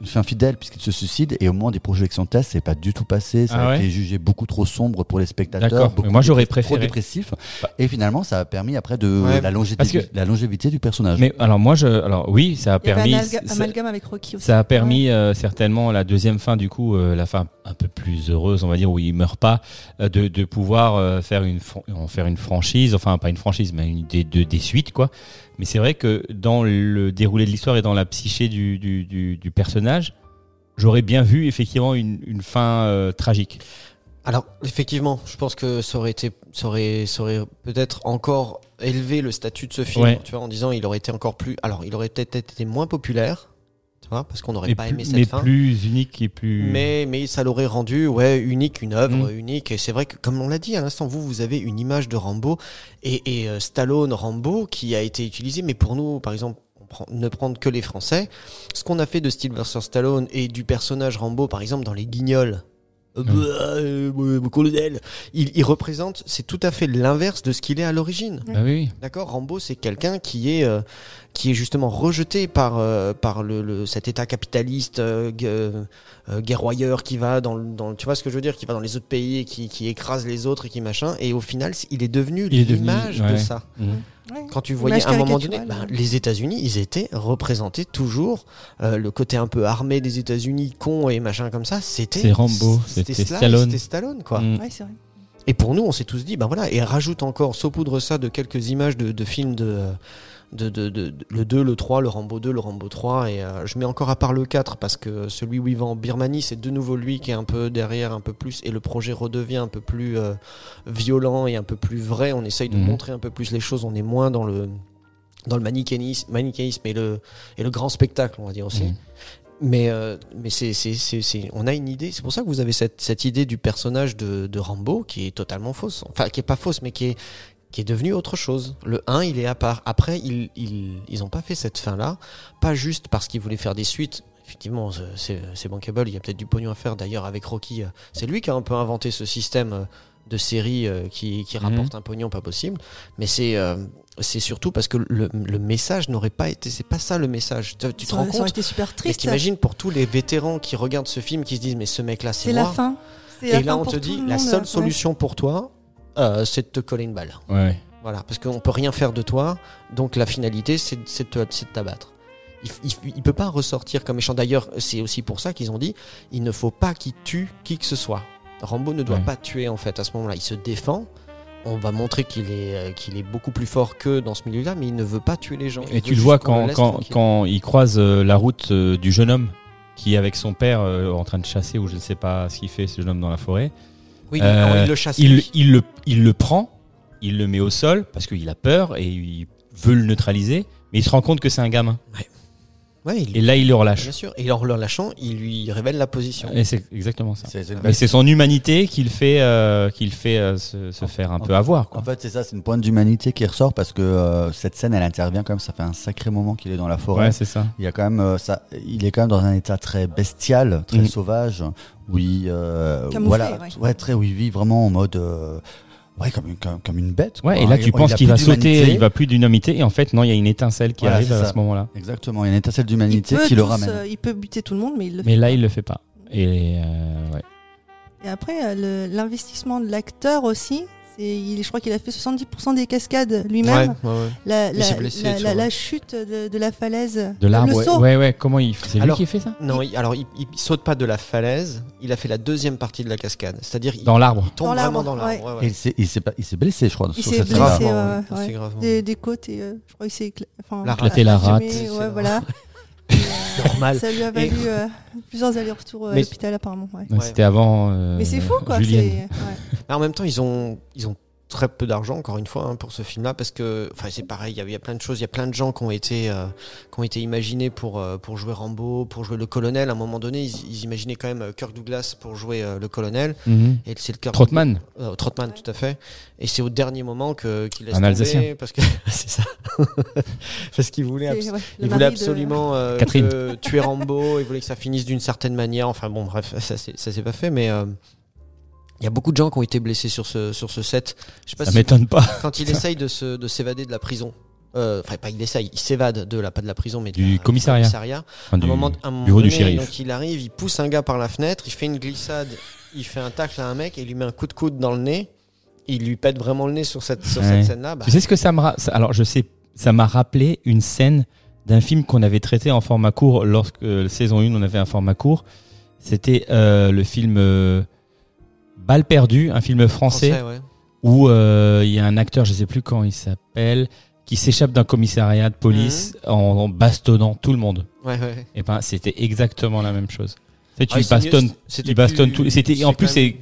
une fin fidèle puisqu'il se suicide et au moment des projections de test c'est pas du tout passé ça Ah a ouais été jugé beaucoup trop sombre pour les spectateurs beaucoup moi, j'aurais trop préféré. dépressif Bah. et finalement ça a permis après de Ouais, la, longévité, que- la longévité du personnage Mais alors moi, je, alors oui, ça a Il y avait permis. amalgame avec Rocky aussi. Ça a permis euh, certainement la deuxième fin du coup, euh, la fin un peu plus heureuse, on va dire, où il meurt pas, euh, de, de pouvoir euh, faire une en faire une franchise, enfin pas une franchise, mais une des, de- des suites quoi. Mais c'est vrai que dans le déroulé de l'histoire et dans la psyché du, du, du, du personnage, j'aurais bien vu effectivement une, une fin euh, tragique. Alors, effectivement, je pense que ça aurait été, ça aurait, ça aurait peut-être encore élevé le statut de ce film, Ouais. tu vois, en disant il aurait été encore plus, alors il aurait peut-être été moins populaire, vois, parce qu'on n'aurait mais pas plus, aimé cette mais fin. plus unique et plus. Mais, mais ça l'aurait rendu ouais, unique, une œuvre Mm. unique. Et c'est vrai que, comme on l'a dit à l'instant, vous, vous avez une image de Rambo et, et euh, Stallone Rambo qui a été utilisé. Mais pour nous, par exemple, ne prendre que les Français, ce qu'on a fait de Sylvester Stallone et du personnage Rambo, par exemple, dans Les Guignols. Euh, bah, euh, colonel, il, il représente, c'est tout à fait l'inverse de ce qu'il est à l'origine. Ah oui, oui. D'accord, Rambo, c'est quelqu'un qui est euh, qui est justement rejeté par euh, par le, le- cet État capitaliste euh, euh, guerroyeur qui va dans, dans tu vois ce que je veux dire, qui va dans les autres pays et qui, qui écrase les autres et qui machin. Et au final, il est devenu l'image de ouais. ça. Mhm. Ouais. Quand tu voyais à un moment donné, ben, les États-Unis, ils étaient représentés toujours euh, le côté un peu armé des États-Unis, con et machin comme ça. C'était C'est Rambo, c'était Stallone. C'était Stallone, quoi. Mm. Ouais, c'est vrai. Et pour nous, on s'est tous dit, ben voilà, et rajoute encore, saupoudre ça de quelques images de, de films de, de, de, de- de- le 2, le 3, le Rambo 2, le Rambo 3, et euh, je mets encore à part le 4 parce que celui où il va en Birmanie, c'est de nouveau lui qui est un peu derrière, un peu plus, et le projet redevient un peu plus euh, violent et un peu plus vrai. On essaye de Mhm. montrer un peu plus les choses, on est moins dans le dans le manichéisme, manichéisme et le et le grand spectacle, on va dire aussi. Mhm. Mais, euh, mais c'est, c'est, c'est, c'est- on a une idée. C'est pour ça que vous avez cette, cette idée du personnage de, de Rambo qui est totalement fausse. Enfin, qui est pas fausse, mais qui est, qui est devenu autre chose. Le 1, il est à part. Après, ils, ils, ils ont pas fait cette fin-là. Pas juste parce qu'ils voulaient faire des suites. Effectivement, c'est- bankable. Il y a peut-être du pognon à faire. D'ailleurs, avec Rocky, euh, c'est lui qui a un peu inventé ce système euh, de série euh, qui, qui Mhm. rapporte un pognon pas possible. Mais c'est, euh, c'est surtout parce que le, le message n'aurait pas été. C'est pas ça le message. Tu, tu te ça, rends ça aurait compte été super mais triste. t'imagines pour tous les vétérans qui regardent ce film, qui se disent mais ce mec-là c'est C'est la moi. fin. Et la là fin on pour te dit la seule ouais. solution pour toi, euh, c'est de te coller une balle. Ouais. Voilà, parce qu'on peut rien faire de toi, donc la finalité c'est de t'abattre. Il, il peut pas ressortir comme méchant. D'ailleurs, c'est aussi pour ça qu'ils ont dit il ne faut pas qu'il tue qui que ce soit. Rambo ne doit Ouais. pas tuer en fait à ce moment-là. Il se défend. On va montrer qu'il est, euh, qu'il est beaucoup plus fort que dans ce milieu-là, mais il ne veut pas tuer les gens. Et tu le vois quand, quand, quand il croise euh, la route du jeune homme qui est avec son père en train de chasser ou je ne sais pas ce qu'il fait ce jeune homme dans la forêt. Oui, Euh, il le chasse. Il, il, le, il le prend, il le met au sol parce qu'il a peur et il veut le neutraliser, mais il se rend compte que c'est un gamin. Ouais, il- Et là, il le relâche. Bien sûr. Et en le relâchant, il lui révèle la position. Et c'est exactement ça. C'est Mais c'est son humanité qui le fait, euh, qui le fait euh, se, se faire un peu avoir. Quoi. En fait, c'est ça, c'est une pointe d'humanité qui ressort parce que euh, cette scène, elle intervient quand même. Ça fait un sacré moment qu'il est dans la forêt. Ouais, c'est ça. Il y a quand même, euh, ça, il est quand même dans un état très bestial, très Mhm. sauvage. Oui, euh, Camouflé, voilà, ouais. très, oui, il vit vraiment en mode, euh, ouais, comme une, comme, comme une bête. Ouais, quoi. et là, tu Il- penses qu'il va sauter, d'humanité. il va plus dynamiter, et en fait, non, il y a une étincelle qui Voilà, arrive à ce moment-là. Exactement, il y a une étincelle d'humanité qui le ramène. euh, il peut buter tout le monde, mais il le Mais fait là, pas. il le fait pas. Et euh, ouais. Et après, euh, l'investissement de l'acteur aussi, il, je crois qu'il a fait 70% des cascades lui-même. ouais, ouais. La, Il la, s'est blessé, la, chute de, de la falaise. de l'arbre. Le Ouais, saut. ouais, ouais. Comment il fait? C'est lui Alors- qui fait ça? Non, il- alors il, il saute pas de la falaise, il a fait la deuxième partie de la cascade. C'est-à-dire il, Dans l'arbre. il tombe Dans vraiment dans l'arbre. ouais. ouais, Et ouais. il s'est, blessé, je crois, Il s'est blessé, Gravement, ouais. assez gravement. Des, des côtes et euh, je crois qu'il s'est écla- enfin, La Éclaté la rate. voilà. Et, euh, Normal. Ça lui a valu euh, plusieurs allers-retours euh, à l'hôpital apparemment. ouais. C'était avant. euh, Mais c'est fou quoi. Ouais. En même temps, ils ont, ils ont très peu d'argent, encore une fois, hein, pour ce film-là, parce que, enfin, c'est pareil, il y a- il y, a plein de choses, il y a plein de gens qui ont été, euh, qui ont été imaginés pour, euh, pour jouer Rambo, pour jouer le colonel. À un moment donné, ils, ils imaginaient quand même euh, Kirk Douglas pour jouer euh, le colonel. Mhm. Et c'est le Kirk Trotman. Euh, Trotman, tout à fait. Et c'est au dernier moment que qu'il laisse Un tomber, Alsacien. parce que c'est ça, parce qu'il voulait, abs- ouais, il voulait de- absolument euh, tuer Rambo, il voulait que ça finisse d'une certaine manière. Enfin bon, bref, ça c'est- ça s'est pas fait, mais euh, il y a beaucoup de gens qui ont été blessés sur ce sur ce set. Je sais pas Ça si m'étonne pas. quand il essaye de se de s'évader de la prison. euh, Enfin, pas il essaye, il s'évade de la pas de la prison, mais de Du la- commissariat. À Enfin, un du moment, un moment bureau du shérif. Donc il arrive, il pousse un gars par la fenêtre, il fait une glissade, il fait un tacle à un mec et il lui met un coup de coude dans le nez. Il lui pète vraiment le nez sur cette, sur Ouais. cette scène-là. Bah, Tu sais ce que ça me ra- ça- Alors je sais, ça m'a rappelé une scène d'un film qu'on avait traité en format court lorsque euh, saison 1 on avait un format court. C'était euh, le film Balle perdue, un film français, ouais. où euh, il y a un acteur, je sais plus comment il s'appelle, qui s'échappe d'un commissariat de police Mhm. en, en bastonnant tout le monde. Ouais, ouais. Et ben c'était exactement la même chose. Tu sais, tu Ah, bastonnes, c'était tu bastonnes plus- tout. C'était en plus quand c'est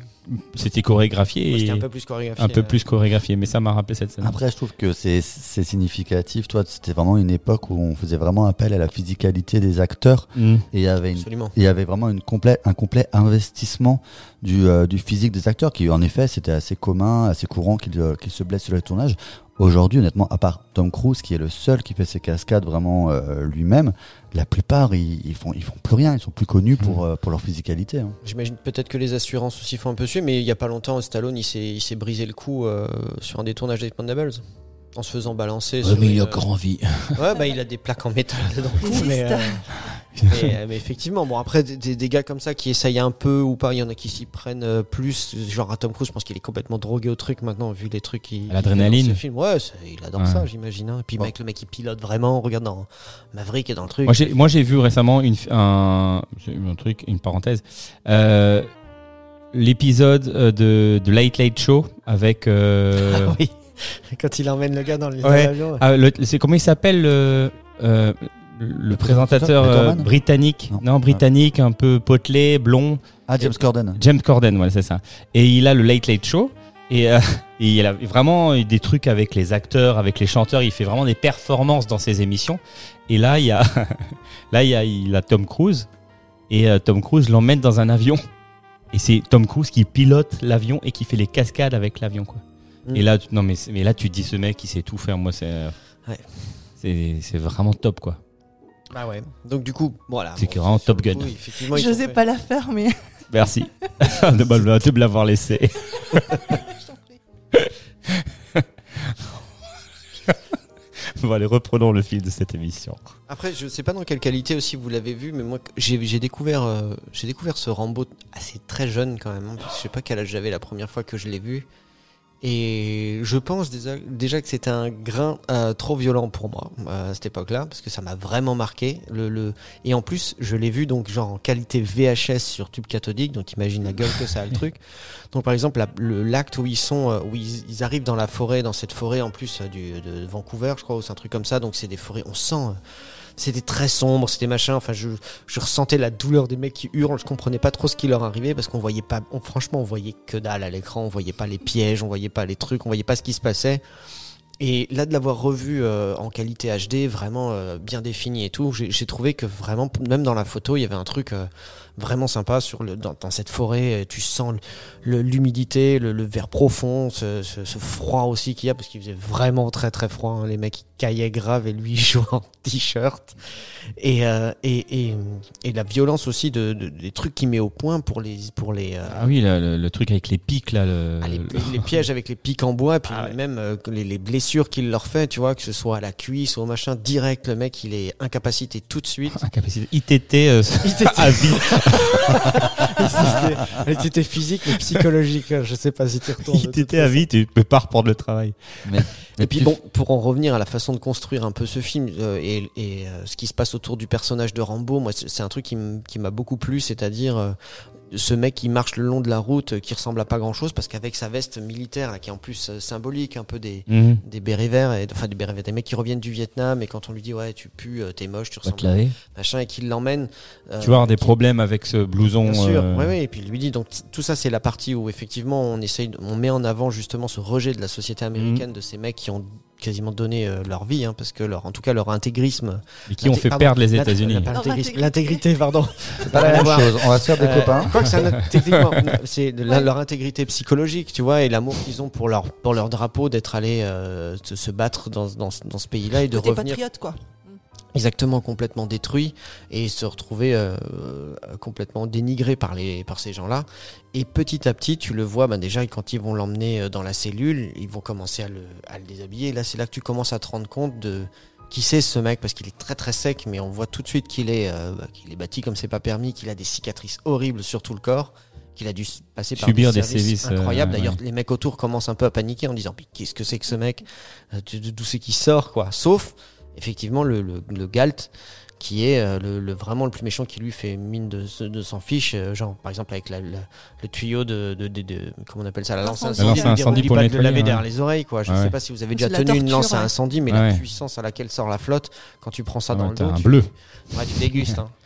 c'était chorégraphié. Ouais, C'était et un peu plus chorégraphié. un peu plus chorégraphié, mais ça m'a rappelé cette scène. Après, je trouve que c'est significatif. Toi, c'était vraiment une époque où on faisait vraiment appel à la physicalité des acteurs Mm. et il y avait une il y avait vraiment une complet, un complet investissement du, euh, du physique des acteurs qui, en effet, c'était assez commun, assez courant qu'ils euh, qu'ils se blessent sur les tournages. Aujourd'hui, honnêtement, à part Tom Cruise, qui est le seul qui fait ses cascades vraiment euh, lui-même, la plupart, ils, ils font, ils font plus rien. Ils sont plus connus pour, euh, pour leur physicalité. hein. J'imagine peut-être que les assurances aussi font un peu suivre, mais il y a pas longtemps, Stallone, il s'est il s'est brisé le cou euh, sur un des tournages des Expendables. En se faisant balancer. sur une, euh, envie. Ouais, bah il a des plaques en métal dans le cou, Résiste. mais, euh, mais, euh, mais effectivement, bon après des, des- des gars comme ça qui essayent un peu ou pas, il y en a qui s'y prennent euh, plus. Genre à Tom Cruise, je pense qu'il est complètement drogué au truc maintenant vu les trucs. fait L'adrénaline. Ouais, il adore Ouais. ça, j'imagine. hein. Et puis mec, le mec il pilote vraiment. Regarde dans Maverick et dans le truc. Moi j'ai moi j'ai vu récemment une un, un truc une parenthèse euh, l'épisode euh, de, de Late Late Show avec euh, Ah oui. Quand il emmène le gars dans le- dans Ouais. l'avion. ah, le- c'est comment il s'appelle le euh, le présentateur euh, britannique. Non. non, britannique un peu potelé blond. Ah, James Corden. James Corden voilà c'est ça. Et il a le Late Late Show. Et, euh, et il a vraiment des trucs avec les acteurs avec les chanteurs. Il fait vraiment des performances dans ses émissions. Et là il y a là il y a il a Tom Cruise. Et euh, Tom Cruise l'emmène dans un avion. Et c'est Tom Cruise qui pilote l'avion et qui fait les cascades avec l'avion quoi. Mm. et là tu- non mais mais là tu te dis ce mec il sait tout faire. Moi c'est Ouais. c'est c'est vraiment top quoi Ah ouais. Donc du coup, voilà. C'est que vraiment sur Top Gun. coup, Je n'osais pas la faire, mais merci de me de me l'avoir laissé je t'en prie. bon allez reprenons le fil de cette émission Après, je sais pas dans quelle qualité aussi vous l'avez vu, mais moi j'ai j'ai découvert, euh, j'ai découvert ce Rambo assez très jeune quand même. hein, parce que je sais pas quel âge j'avais la première fois que je l'ai vu. Et je pense déjà, que c'était un grain euh, trop violent pour moi euh, à cette époque-là, parce que ça m'a vraiment marqué. Le, le... Et en plus, je l'ai vu donc genre en qualité VHS sur tube cathodique, donc imagine la gueule que ça a le truc. Donc par exemple, la- le l'acte où ils sont, euh, où ils, ils arrivent dans la forêt, dans cette forêt en plus euh, du, de Vancouver, je crois, ou c'est un truc comme ça. Donc c'est des forêts, on sent. euh, c'était très sombre, c'était machin. Enfin, je, je ressentais la douleur des mecs qui hurlent. Je comprenais pas trop ce qui leur arrivait parce qu'on voyait pas. On, franchement, on voyait que dalle à l'écran. On voyait pas les pièges, on voyait pas les trucs, on voyait pas ce qui se passait. Et là, de l'avoir revu euh, en qualité HD, vraiment euh, bien défini et tout, j'ai trouvé que vraiment, même dans la photo, il y avait un truc euh, vraiment sympa sur le, dans, dans cette forêt. euh, Tu sens le- le- l'humidité, le, le vert profond, ce, ce- ce froid aussi qu'il y a, parce qu'il faisait vraiment très très froid. hein. Les mecs ils caillaient grave et lui il jouait en t-shirt. Et, euh, et, et, et la violence aussi de, de- des trucs qu'il met au point pour les, pour les, euh, ah oui là, le, le truc avec les pics là le, ah, les, le- les pièges avec les pics en bois, puis Ah même euh, les, les blessures qu'il leur fait, tu vois, que ce soit à la cuisse ou au machin, direct, le mec, il est incapacité tout de suite. incapacité ITT euh, à vie C'était physique mais psychologique, je sais pas si tu retournes. ITT à vie tu peux pas reprendre le travail Mais, Et puis bon, pour en revenir à la façon de construire un peu ce film euh, et, et, euh, ce qui se passe autour du personnage de Rambo, moi c'est c'est un truc qui m'a beaucoup plu, c'est-à-dire euh, ce mec qui marche le long de la route, euh, qui ressemble à pas grand-chose, parce qu'avec sa veste militaire, là, qui est en plus euh, symbolique, un peu des, Mhm. des bérets verts, et, enfin des bérets verts, des mecs qui reviennent du Vietnam, et quand on lui dit ouais tu pues, euh, t'es moche, tu ressembles à machin, et qu'il l'emmène. euh, tu vas avoir des problèmes avec ce blouson Bien sûr, euh, ouais, ouais, et puis il lui dit donc tout ça c'est la partie où effectivement on essaye, de- on met en avant justement ce rejet de la société Mhm. américaine de ces mecs qui ont quasiment donné euh, leur vie, hein, parce que leur, en tout cas leur intégrisme, et qui ont fait Pardon, perdre les États-Unis l'intégrité, pardon. c'est pas la même chose. On va se faire des Euh, copains. Je crois que c'est techniquement, leur intégrité psychologique, tu vois, et l'amour qu'ils ont pour leur pour leur drapeau d'être allés euh, se, battre dans, dans, ce- dans ce pays-là et de Côté revenir patriote, quoi. Exactement complètement détruit et se retrouver euh, complètement dénigré par les par ces gens-là. Et petit à petit tu le vois ben déjà quand ils vont l'emmener euh, dans la cellule ils vont commencer à le, à le déshabiller. Et là c'est là que tu commences à te rendre compte de qui c'est ce mec parce qu'il est très très sec mais on voit tout de suite qu'il est euh, bah, qu'il est bâti comme c'est pas permis qu'il a des cicatrices horribles sur tout le corps qu'il a dû passer par Subir des des services sévices, euh, incroyables. d'ailleurs ouais. les mecs autour commencent un peu à paniquer en disant mais qu'est-ce que c'est que ce mec? D'où c'est qu'il sort quoi sauf effectivement le, le, le Galt qui est euh, le, le- vraiment le plus méchant qui lui fait mine de, se- de s'en fiche euh, genre par exemple avec la, la- le tuyau de, de, de, de- comment on appelle ça la lance L'incendie. incendie, La lance lui incendie dit pour le de laver nettoyer, derrière ouais. les oreilles quoi je Ouais. sais pas si vous avez déjà tenu une lance à incendie mais Ouais. la puissance à laquelle sort la flotte quand tu prends ça Ouais, dans le dos un tu- bleu. Ouais, tu dégustes. hein.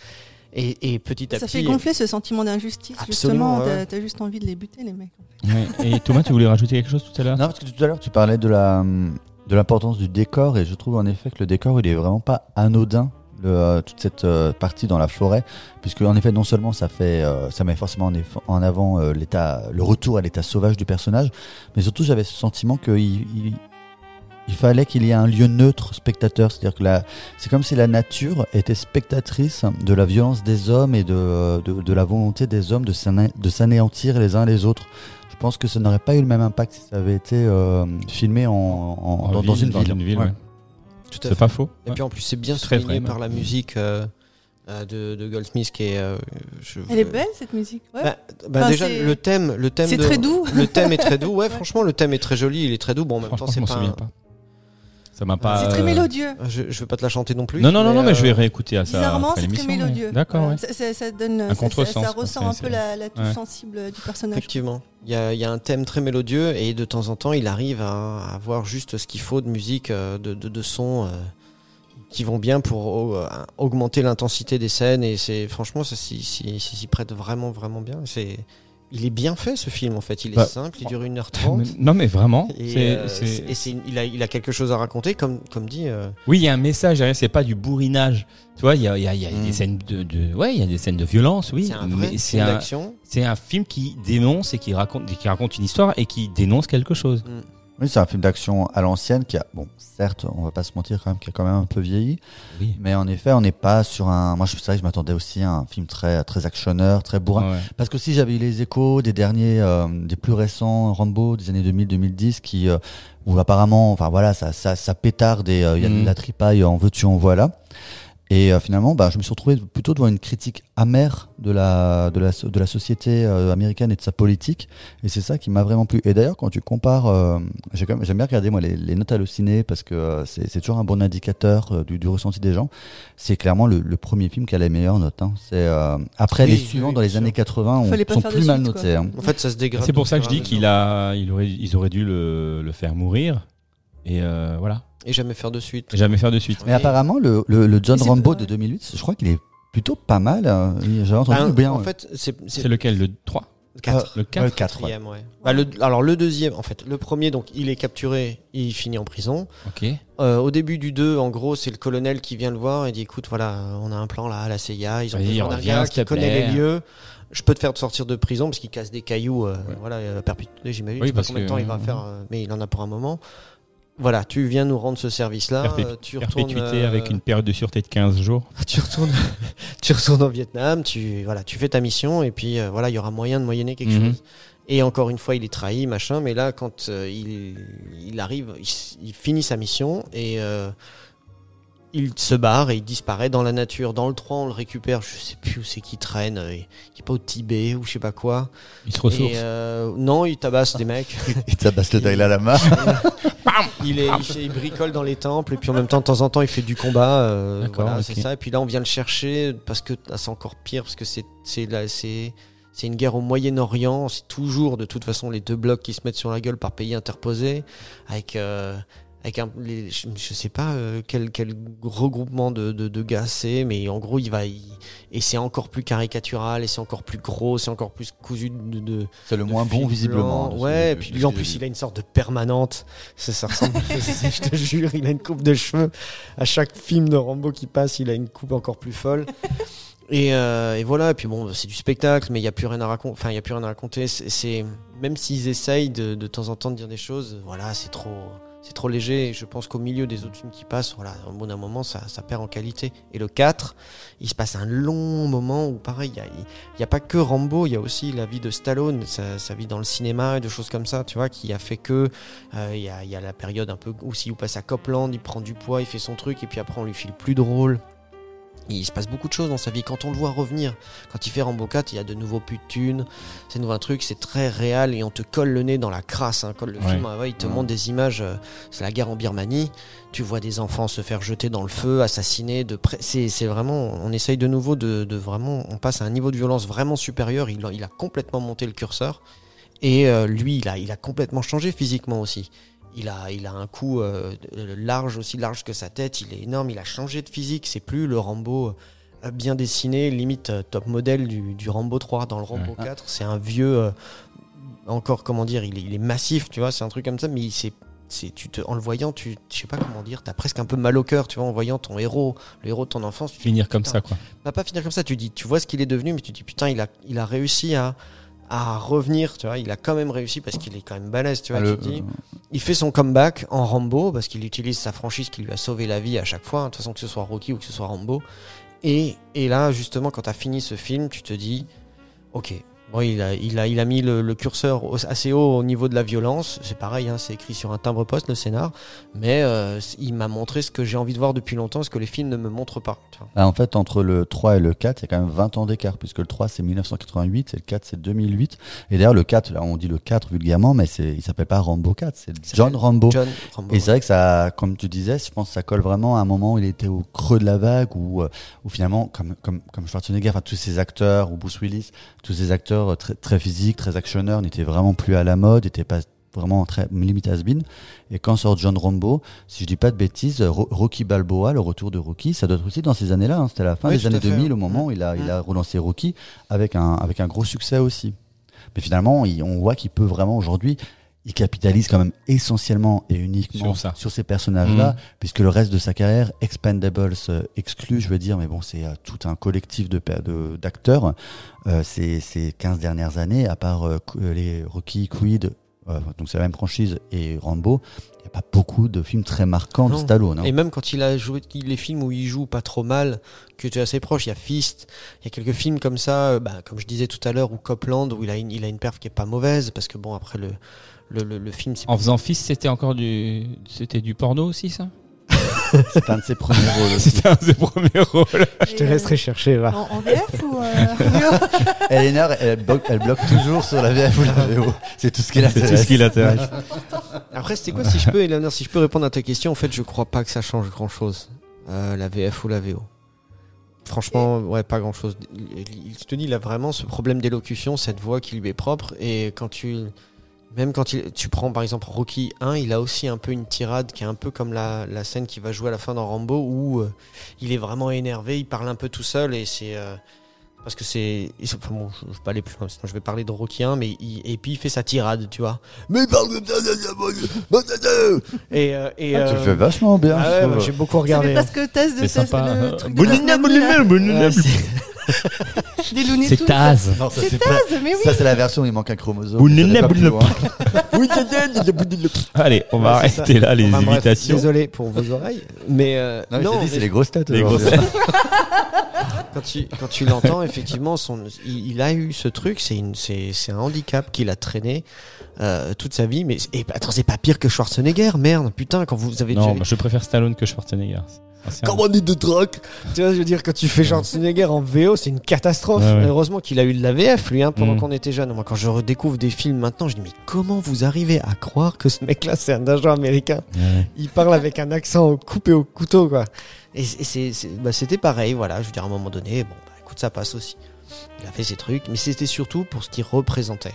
Et, et petit à Ça petit. fait gonfler ce sentiment d'injustice, Absolument, justement. ouais. T'as t'as juste envie de les buter, les mecs. Ouais. Et Thomas, tu voulais rajouter quelque chose tout à l'heure? Non, parce que tout à l'heure, tu parlais de la de l'importance du décor et je trouve en effet que le décor, il est vraiment pas anodin. Le, euh, toute cette euh, partie dans la forêt, puisque en effet non seulement ça fait, euh, ça met forcément en, en avant l'état, le retour à l'état sauvage du personnage, mais surtout j'avais ce sentiment qu'il il, il fallait qu'il y ait un lieu neutre spectateur, c'est-à-dire que c'est comme si la nature était spectatrice de la violence des hommes et de, de, de la volonté des hommes de s'anéantir les uns les autres. Je pense que ça n'aurait pas eu le même impact si ça avait été euh, filmé en, en- dans, dans une ville. ouais. Tout à C'est fait. pas faux. Et puis en plus, c'est bien C'est souligné par la musique euh, euh, de, de Goldsmith qui est. euh, je- Elle est belle, cette musique. Ouais. Bah, bah, Enfin, déjà c'est- le thème, le thème. c'est de- très doux. Le thème est très doux. Ouais, franchement, le thème est très joli. Il est très doux. Bon, en même temps, c'est un- pas. Ça m'a pas. C'est très euh, mélodieux. Je, je veux pas te la chanter non plus. Non, non, non, non, mais euh, je vais réécouter à ça. Bizarrement, c'est très mais- mélodieux. D'accord, Euh, ouais. ça, ça- ça donne, ça- ça, ressent un peu la, la touche ouais. sensible du personnage. Effectivement, il y a, il y a un thème très mélodieux et de temps en temps, il arrive à, avoir juste ce qu'il faut de musique, euh, de, de, de son euh, qui vont bien pour euh, augmenter l'intensité des scènes et c'est franchement ça s'y prête vraiment vraiment bien. C'est il est bien fait ce film en fait. Il est Bah, simple, il dure 1h30. Non, mais vraiment. Et, euh, et il, a, il a quelque chose à raconter, comme, comme dit. euh, Oui, il y a un message derrière, c'est pas du bourrinage. Tu vois, il y a, y a- il y a Mm. des scènes de, de- ouais, il y a des scènes de violence, oui. c'est un un, film qui dénonce et qui raconte, qui raconte une histoire et qui dénonce quelque chose. Oui, c'est un film d'action à l'ancienne qui a, bon, certes, on va pas se mentir quand même, qui a quand même un peu vieilli. Oui. Mais en effet, on n'est pas sur un. Moi, je vrai que je m'attendais aussi à un film très, très actionneur, très bourrin. Ouais. Parce que si j'avais eu les échos des derniers, euh, des plus récents Rambo des années 2000-2010, qui euh, où apparemment, enfin voilà, ça, ça, ça pétarde et euh, il y a de la tripaille en veux-tu en voilà. Et euh, finalement, bah, je me suis retrouvé plutôt devant une critique amère de la, de la, so- de la société euh, américaine et de sa politique. Et c'est ça qui m'a vraiment plu. Et d'ailleurs, quand tu compares, euh, j'aime bien regarder moi les, les notes hallucinées parce que euh, c'est toujours un bon indicateur euh, du, du ressenti des gens. C'est clairement le, le premier film qui a les meilleures notes. hein. C'est euh, après Oui, les suivants oui, dans les années sûr. 80 on, sont plus mal suite, notés. hein. En fait, ça se dégrade. C'est pour ça que je dis qu'il mesure. a, il aurait, ils auraient dû le, le faire mourir. Et euh, voilà. Et jamais faire de suite. Et Jamais faire de suite. Mais Oui. apparemment, le, le, le John Rambo de ouais. 2008, je crois qu'il est plutôt pas mal. hein. J'avais entendu Ben, bien. en ouais. fait, c'est C'est lequel Le 3 4. Le 4 Ouais, le 4, ouais. Quatrième, ouais. Bah, le- alors le deuxième, en fait, le premier, donc il est capturé, il finit en prison. Ok. Euh, au début du 2, en gros, c'est le colonel qui vient le voir et dit écoute, voilà, on a un plan là à la CIA, ils ont Vas-y, besoin d'un reviens, gars s'il qui te connaît plaît. les lieux. Je peux te faire sortir de prison parce qu'il casse des cailloux, euh, Ouais. voilà, à perpétuité, j'imagine. Oui, je sais pas parce combien de que- temps il va faire, euh, mais il en a pour un moment. Voilà, tu viens nous rendre ce service-là. Euh, tu retournes, Perpétuité euh, avec une période de sûreté de 15 jours. tu retournes, tu retournes au Vietnam, tu voilà, tu fais ta mission et puis euh, voilà, il y aura moyen de moyenner quelque Mhm. chose. Et encore une fois, il est trahi, machin. Mais là, quand euh, il, il arrive, il, il finit sa mission et euh, il se barre et il disparaît dans la nature. Dans le 3, on le récupère. Je sais plus où c'est qu'il traîne. euh, Il est pas au Tibet ou je sais pas quoi. Il se ressource. Et euh, non, il tabasse des mecs. Il tabasse le Dalai Lama. il, est, il, fait- il bricole dans les temples et puis en même temps, de temps en temps, il fait du combat. euh, voilà, c'est ça. Et puis là, on vient le chercher parce que ah, c'est encore pire parce que c'est c'est là, c'est c'est une guerre au Moyen-Orient. C'est toujours de toute façon les deux blocs qui se mettent sur la gueule par pays interposés avec. euh, avec un, les- je, je sais pas euh, quel, quel regroupement de, de, de gars c'est, mais en gros il va il- et c'est encore plus caricatural et c'est encore plus gros, c'est encore plus cousu de, de, C'est le moins bon, visiblement. ce Ouais, et puis lui en plus il a une sorte de permanente. Ça, ça ressemble. je te jure, il a une coupe de cheveux. À chaque film de Rambo qui passe, il a une coupe encore plus folle. Et, euh, et voilà. Et puis bon, c'est du spectacle, mais il y a plus rien à raconter. Enfin, il y a plus rien à raconter. C'est- C'est même s'ils essayent de, de temps en temps de dire des choses, voilà, c'est trop. C'est trop léger je pense qu'au milieu des autres films qui passent, voilà, au bout d'un moment, ça, ça perd en qualité. Et le 4, il se passe un long moment où, pareil, il n'y a pas que Rambo, il y a aussi la vie de Stallone, sa, sa vie dans le cinéma et de choses comme ça, tu vois, qui a fait que euh, il y, a, la période un peu aussi où passe à Copland, il prend du poids, il fait son truc, et puis après on lui file plus de rôle. Il se passe beaucoup de choses dans sa vie. Quand on le voit revenir, quand il fait Rambo 4, il y a de nouveaux putes de thunes, c'est de nouveaux trucs, c'est très réel et on te colle le nez dans la crasse. Hein, colle le Ouais. film, ouais, il te Ouais. montre des images. euh, c'est la guerre en Birmanie. Tu vois des enfants se faire jeter dans le feu, assassinés. De près. C'est, vraiment. On essaye de nouveau de, de vraiment. On passe à un niveau de violence vraiment supérieur. Il, a- il a complètement monté le curseur. Et euh, lui, il a, il a complètement changé physiquement aussi. Il a, il a un cou euh, large, aussi large que sa tête. Il est énorme. Il a changé de physique. C'est plus le Rambo euh, bien dessiné, limite euh, top modèle du, du Rambo 3 dans le Rambo 4. C'est un vieux, euh, encore comment dire, il est, il est massif, tu vois, c'est un truc comme ça, mais il- c'est, c'est, tu te, en le voyant, tu, je sais pas comment dire, t'as presque un peu mal au cœur, tu vois, en voyant ton héros, le héros de ton enfance. Tu te dis, Finir comme ça, quoi. va pas finir comme ça. Tu dis, tu vois ce qu'il est devenu, mais tu dis putain, il a, il a réussi à, à revenir. Tu vois, il a quand même réussi parce qu'il est quand même balèze. Tu vois, Ah, le- tu dis, il fait son comeback en Rambo parce qu'il utilise sa franchise qui lui a sauvé la vie à chaque fois. hein, De toute façon, que ce soit Rocky ou que ce soit Rambo. Et, et là, justement, quand tu as fini ce film, tu te dis, ok. Bon, il a, il a, il a mis le, le curseur assez haut au niveau de la violence. C'est pareil, hein, c'est écrit sur un timbre-poste, le scénar. Mais euh, il m'a montré ce que j'ai envie de voir depuis longtemps, ce que les films ne me montrent pas. tu vois. Ah, en fait, entre le 3 et le 4, il y a quand même 20 ans d'écart, puisque le 3 c'est 1988 et le 4 c'est 2008. Et d'ailleurs, le 4, là on dit le 4 vulgairement, mais c'est, il s'appelle pas Rambo 4, c'est John Rambo. John Rambo. Et c'est vrai que ça, comme tu disais, je pense que ça colle vraiment à un moment où il était au creux de la vague, où, euh, où finalement, comme, comme, comme Schwarzenegger, enfin, tous ces acteurs, ou Bruce Willis, tous ces acteurs euh, très, très physiques, très actionneurs, n'étaient vraiment plus à la mode, n'étaient pas vraiment très limite has-been. Et quand sort John Rambo, si je dis pas de bêtises, Ro- Rocky Balboa, le retour de Rocky, ça doit être aussi dans ces années-là. hein. C'était à la fin Oui, des années fait. 2000, au moment où il a, il a relancé Rocky avec un, avec un gros succès aussi. Mais finalement, il- on voit qu'il peut vraiment aujourd'hui, il capitalise quand même essentiellement et uniquement Sur ça. sur ces personnages-là, Mhm. puisque le reste de sa carrière, Expendables euh, exclu, je veux dire, mais bon, c'est euh, tout un collectif de pa- de- d'acteurs. Euh, ces, ces 15 dernières années, à part euh, euh, les Rocky, Creed, donc c'est la même franchise, et Rambo, il n'y a pas beaucoup de films très marquants de. Stallone. hein. Et même quand il a joué les films où il joue pas trop mal, que tu es assez proche, il y a Fist, il y a quelques films comme ça, bah, comme je disais tout à l'heure, ou Copland, où il a une, il a une perf qui est pas mauvaise, parce que bon, après le, le, le, le film, c'est En faisant fils, c'était encore du, c'était du porno aussi, ça C'est un de ses premiers rôles. C'était un de ses premiers rôles. Je te laisserai chercher, va. En, en VF ou euh, Eleanor, elle, bloque- elle bloque toujours sur la VF ou la VO. C'est tout ce qu'elle C'est tout intéresse. ce qui l'intéresse. Après, c'était quoi, si je peux, Eleanor, si je peux répondre à ta question, en fait, je crois pas que ça change grand chose, la VF ou la VO. Franchement, ouais, pas grand chose. Il, te dis, il a vraiment ce problème d'élocution, cette voix qui lui est propre, et quand tu. Même quand il, tu prends par exemple Rocky 1, il a aussi un peu une tirade qui est un peu comme la, la scène qu'il va jouer à la fin dans Rambo où euh, il est vraiment énervé, il parle un peu tout seul et c'est. euh, parce que c'est. Enfin bon, je je vais pas aller plus loin, sinon je vais parler de Rocky 1, mais il, et puis il fait sa tirade, tu vois. Mais il. Et. euh, et Ah, tu euh, le fais vachement bien. ah je ouais, bah, j'ai beaucoup c'est regardé. parce que Taz de C'est sympa. le truc de Des Looney C'est. Taz. Non, ça, C'est Taz, pas- mais oui. Ça, c'est la version où il manque un chromosome. Allez, on va Ouais, arrêter là les Enfin, bref, imitations. désolé pour vos oreilles, mais euh, Non, mais non, j'ai dit, mais c'est les grosses têtes. Les grosses quand tu quand tu l'entends effectivement, son, il, il a eu ce truc, c'est une c'est c'est un handicap qu'il a traîné euh, toute sa vie. Mais et, attends, c'est pas pire que Schwarzenegger, merde, putain, quand vous avez Non, déjà moi, je préfère Stallone que Schwarzenegger. Sincèrement. Comment on dit de truc Tu vois, je veux dire, quand tu fais Schwarzenegger en VO, c'est une catastrophe. Ouais, ouais. Heureusement qu'il a eu de la VF, lui, hein, pendant Mm. qu'on était jeune. Moi, quand je redécouvre des films maintenant, je dis, mais comment vous arrivez à croire que ce mec-là, c'est un agent américain Ouais. Il parle avec un accent coupé au couteau, quoi. Et, bah, c'était pareil, voilà. Je veux dire, à un moment donné, bon, bah, écoute, ça passe aussi. Il a fait ses trucs, mais c'était surtout pour ce qu'il représentait.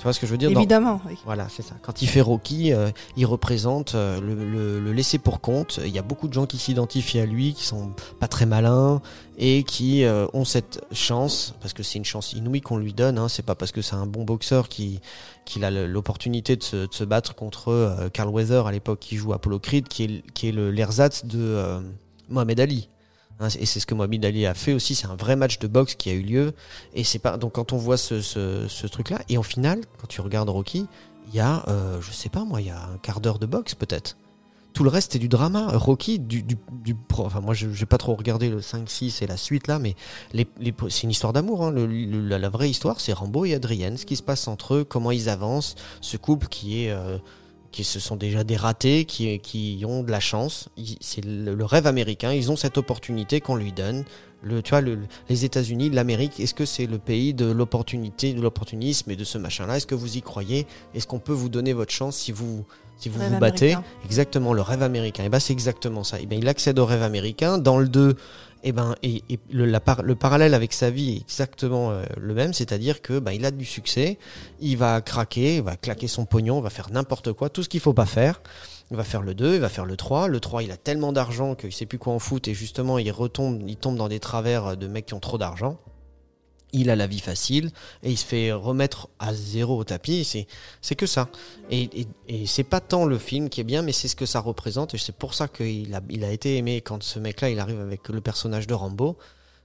Tu vois ce que je veux dire? Dans- Évidemment, oui. voilà, c'est ça. Quand il fait Rocky, euh, il représente euh, le, le, le laisser pour compte. Il y a beaucoup de gens qui s'identifient à lui, qui sont pas très malins et qui euh, ont cette chance, parce que c'est une chance inouïe qu'on lui donne. Hein, c'est pas parce que c'est un bon boxeur qui qu'il a l'opportunité de se, de se battre contre Carl Weather à l'époque qui joue Apollo Creed, qui est, qui est le l'ersatz de Mohamed Ali. Hein, et c'est ce que Mohamed Ali a fait aussi. C'est un vrai match de boxe qui a eu lieu. Et c'est pas donc quand on voit ce, ce, truc-là, et en final, quand tu regardes Rocky, il y a, euh, je sais pas moi, il y a un quart d'heure de boxe peut-être. Tout le reste c'est du drama. Rocky, du, du, enfin moi j'ai pas trop regardé le 5, 6 et la suite là, mais c'est une histoire d'amour. Hein. La vraie histoire c'est Rambo et Adrienne, ce qui se passe entre eux, comment ils avancent, ce couple qui est euh, qui se sont déjà des ratés, qui, qui ont de la chance. C'est le, le rêve américain. Ils ont cette opportunité qu'on lui donne. Le, tu vois, le- les États-Unis, l'Amérique, est-ce que c'est le pays de l'opportunité, de l'opportunisme et de ce machin-là? Est-ce que vous y croyez? Est-ce qu'on peut vous donner votre chance si vous si vous Rêve vous battez? américain. Exactement, le rêve américain. Et ben c'est exactement ça. Et ben il accède au rêve américain. Dans le 2, et ben et, et le, parallèle avec sa vie est exactement euh, le même, c'est-à-dire que ben il a du succès, il va craquer, il va claquer son pognon, il va faire n'importe quoi, tout ce qu'il faut pas faire. Il va faire le 2, il va faire le 3. Le 3, il a tellement d'argent qu'il sait plus quoi en foutre et justement, il retombe, il tombe dans des travers de mecs qui ont trop d'argent. Il a la vie facile et il se fait remettre à zéro au tapis. C'est, c'est que ça. Et, et, et c'est pas tant le film qui est bien, mais c'est ce que ça représente. Et c'est pour ça qu'il a, il a été aimé quand ce mec-là, il arrive avec le personnage de Rambo.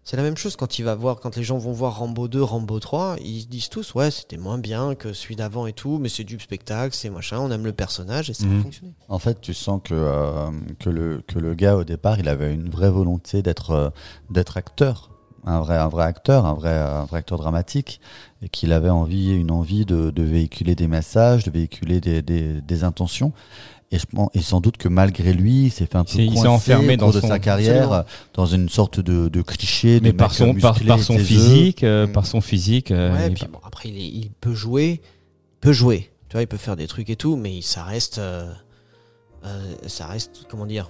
C'est la même chose quand il va voir, quand les gens vont voir Rambo 2, Rambo 3, ils se disent tous, ouais, c'était moins bien que celui d'avant et tout, mais c'est du spectacle, c'est machin, on aime le personnage et ça Mhm. a fonctionné. En fait, tu sens que, euh, que, le, que le gars, au départ, il avait une vraie volonté d'être euh, d'être acteur. Un vrai, un vrai acteur, un vrai, un vrai acteur dramatique. Et qu'il avait envie, une envie de, de véhiculer des messages, de véhiculer des, des, des intentions. Et, je, pense- et sans doute que malgré lui, il s'est fait un peu coincer enfermé dans de son- sa carrière Absolument. dans une sorte de, de cliché. de Mais par son, par, par son physique, euh, Mm. par son physique. ouais, il- puis bon, après, il, est- il peut jouer, il peut jouer. Tu vois, il peut faire des trucs et tout, mais ça reste, euh, euh, ça reste, comment dire,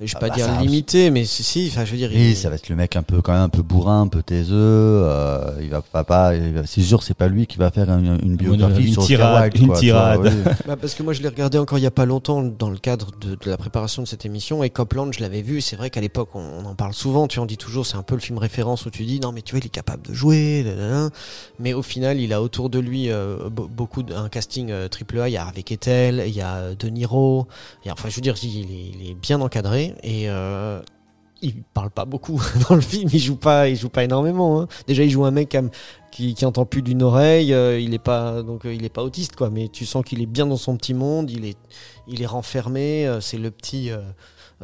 je vais Ah pas bah, dire limité, mais si, si, enfin, je veux dire, il- Oui, ça va être le mec un peu quand même un peu bourrin, un peu taiseux. euh, il va pas, pas c'est sûr, c'est pas lui qui va faire une, une biographie Une sur tirade, une quoi, tu vois, tirade. oui. Bah, parce que moi je l'ai regardé encore il y a pas longtemps dans le cadre de, de la préparation de cette émission et Copland je l'avais vu et c'est vrai qu'à l'époque on, on en parle souvent tu en dis toujours c'est un peu le film référence où tu dis non mais tu vois il est capable de jouer mais au final il a autour de lui euh, be- beaucoup de, un casting euh, triple A il y a Harvey Keitel il y a De Niro a- enfin je veux dire il est, il est bien encadré et euh, il parle pas beaucoup dans le film il joue pas il joue pas énormément hein. déjà il joue un mec qui qui, entend plus d'une oreille, euh, il est pas donc euh, il est pas autiste quoi, mais tu sens qu'il est bien dans son petit monde, il est il est renfermé, c'est le petit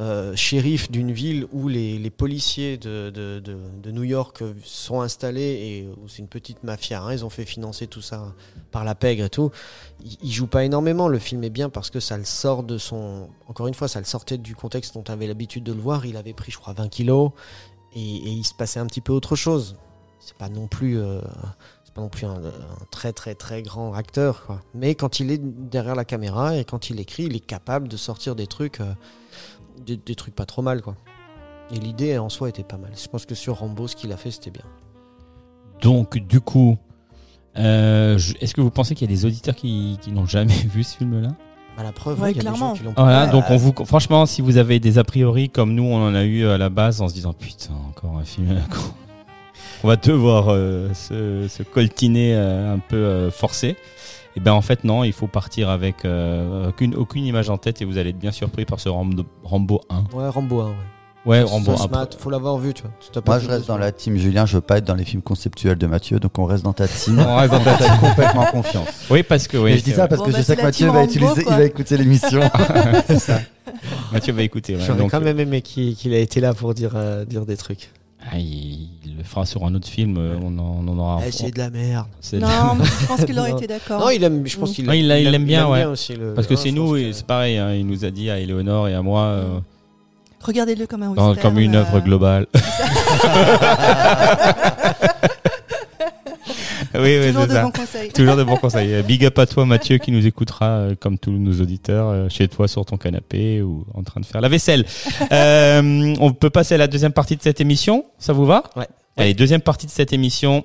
euh, shérif d'une ville où les, policiers de, New York sont installés et où c'est une petite mafia, hein, ils ont fait financer tout ça par la pègre et tout. Il, il joue pas énormément, le film est bien parce que ça le sort de son encore une fois ça le sortait du contexte dont tu avais l'habitude de le voir, il avait pris je crois 20 kilos et, il se passait un petit peu autre chose. C'est pas non plus euh, pas non plus un, très très très grand acteur. Mais quand il est derrière la caméra et quand il écrit, il est capable de sortir des trucs euh, des, des trucs pas trop mal quoi. Et l'idée en soi était pas mal. Je pense que sur Rambo ce qu'il a fait c'était bien. Donc, du coup, euh, est-ce que vous pensez qu'il y a des auditeurs qui, qui n'ont jamais vu ce film-là? Bah, la preuve, Ouais, il y a des clairement. gens qui l'ont Voilà, donc on vous, franchement, si vous avez des a priori comme nous, on en a eu à la base en se disant putain, encore un film. on va devoir euh, se, se coltiner euh, un peu euh, forcé. Et ben en fait non, il faut partir avec euh, aucune, aucune image en tête et vous allez être bien surpris par ce Rambo, Rambo 1. Ouais, Rambo 1, ouais. Ouais, Ça- Rambo ça 1. se mate, faut l'avoir vu, tu vois. Moi, je reste dans la team Julien. Je veux pas être dans les films conceptuels de Mathieu, donc on reste dans ta team. On reste dans ta T'as complètement confiance. Oui, parce que oui. Et je dis c'est ça vrai. parce Bon, que bah, je sais c'est que Mathieu team va Rambo, utiliser, quoi. il va écouter l'émission. Mathieu va écouter. ouais. J'aurais quand même aimé qu'il qu'il a été là pour dire, euh, dire des trucs. Ah, il, il le fera sur un autre film. euh, On en, on en aura. Eh, c'est de la merde. Non, mais je pense qu'il aurait été d'accord. Non, il aime, je pense Mm. qu'il il l'aime bien, ouais. aussi. Le, Parce que c'est nous que- c'est pareil. hein, il nous a dit à Eleonore et à moi. euh, Regardez-le comme un western. comme une œuvre euh, globale. oui, oui, Toujours c'est de ça. bons conseils. Toujours de bons conseils. Big up à toi, Mathieu, qui nous écoutera, euh, comme tous nos auditeurs, euh, chez toi, sur ton canapé ou en train de faire la vaisselle. Euh, on peut passer à la deuxième partie de cette émission. Ça vous va Ouais. Allez, deuxième partie de cette émission.